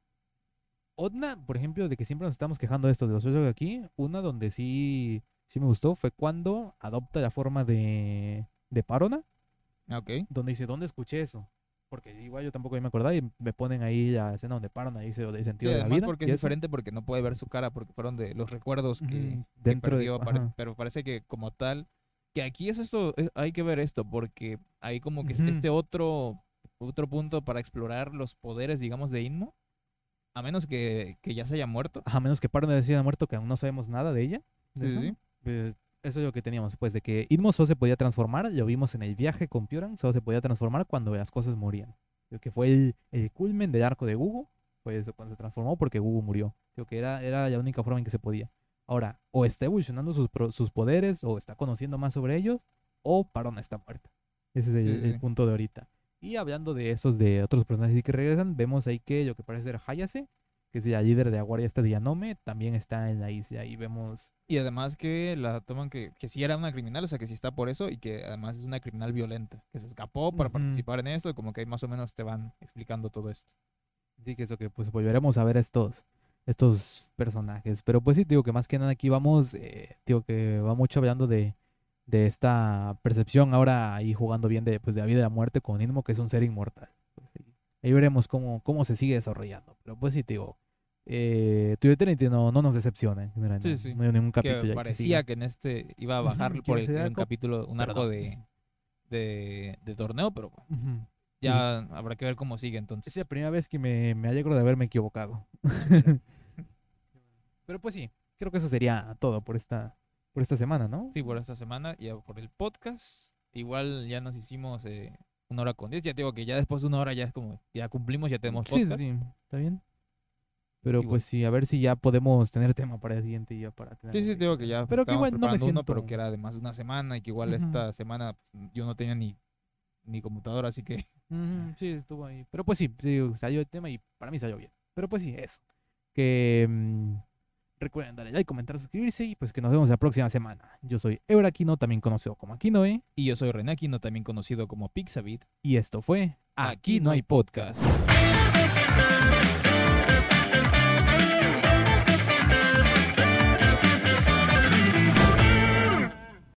Otra, por ejemplo, de que siempre nos estamos quejando de esto de los flashbacks aquí, una donde sí, sí me gustó fue cuando adopta la forma de, de Parona, Ah, Ok. donde dice, ¿dónde escuché eso? Porque igual yo tampoco me acordaba y me ponen ahí la escena donde paran ahí se de Sí, sentido de la vida. porque es eso. diferente porque no puede ver su cara porque fueron de los recuerdos que, que dentro de- perdió, ajá. pero parece que como tal, que aquí es esto, es- hay que ver esto porque hay como que este otro, otro punto para explorar los poderes, digamos, de Inmo, a menos que, que ya se haya muerto. A menos que Paran de decir muerto que aún no sabemos nada de ella. de Sí, eso. sí, sí. Eso es lo que teníamos, pues, de que Idmo solo se podía transformar, lo vimos en el viaje con Pioran, solo se podía transformar cuando las cosas morían. Creo que fue el, el culmen del arco de Gugu, fue eso, cuando se transformó porque Gugu murió. Creo que era, era la única forma en que se podía. Ahora, o está evolucionando sus, sus poderes, o está conociendo más sobre ellos, o Paron está muerta. Ese es el, Sí, el punto de ahorita. Y hablando de esos de otros personajes que regresan, vemos ahí que lo que parece ser Hayase, que es la líder de la guardia esta de Yanome, también está en la isla. Y vemos Y además que la toman que, que sí era una criminal, o sea, que sí está por eso y que además es una criminal violenta, que se escapó para participar en eso, como que ahí más o menos te van explicando todo esto. Sí, que eso que pues volveremos a ver estos, estos personajes. Pero pues sí, digo que más que nada aquí vamos, eh, digo que va mucho hablando de, de esta percepción ahora ahí jugando bien de, pues, de la vida y la muerte con Inmo, que es un ser inmortal. Pues. Ahí veremos cómo, cómo se sigue desarrollando. Pero pues sí, te digo, eh, no, no nos decepciona. general, Sí, no, sí. no hay ningún capítulo que parecía que en este iba a bajar por el- un capítulo, un arco de, de, de torneo, pero Ujú. ya habrá que ver cómo sigue entonces. Es la primera vez que me, me alegro de haberme equivocado. Pero pues sí, creo que eso sería todo por esta, por esta semana, ¿no? Sí, por esta semana y por el podcast. Igual ya nos hicimos eh, una hora con 10. Ya te digo que ya después de una hora ya es como, ya cumplimos, ya tenemos Sí, sí, podcast. sí, está bien. Pero pues sí, a ver si ya podemos tener tema para el siguiente día para tener Sí, sí, te digo que ya Pero que igual no me preparando uno, siento... pero que era de más de una semana y que igual esta semana pues, yo no tenía ni, ni computadora, así que sí, estuvo ahí. Pero pues sí, sí, salió el tema y para mí salió bien. Pero pues sí, eso. Que mm, recuerden darle like, comentar, suscribirse y pues que nos vemos la próxima semana. Yo soy Euraquino, también conocido como Aquinoe, Y yo soy René Aquino, también conocido como Pixabit. y esto fue Aquí no hay podcast.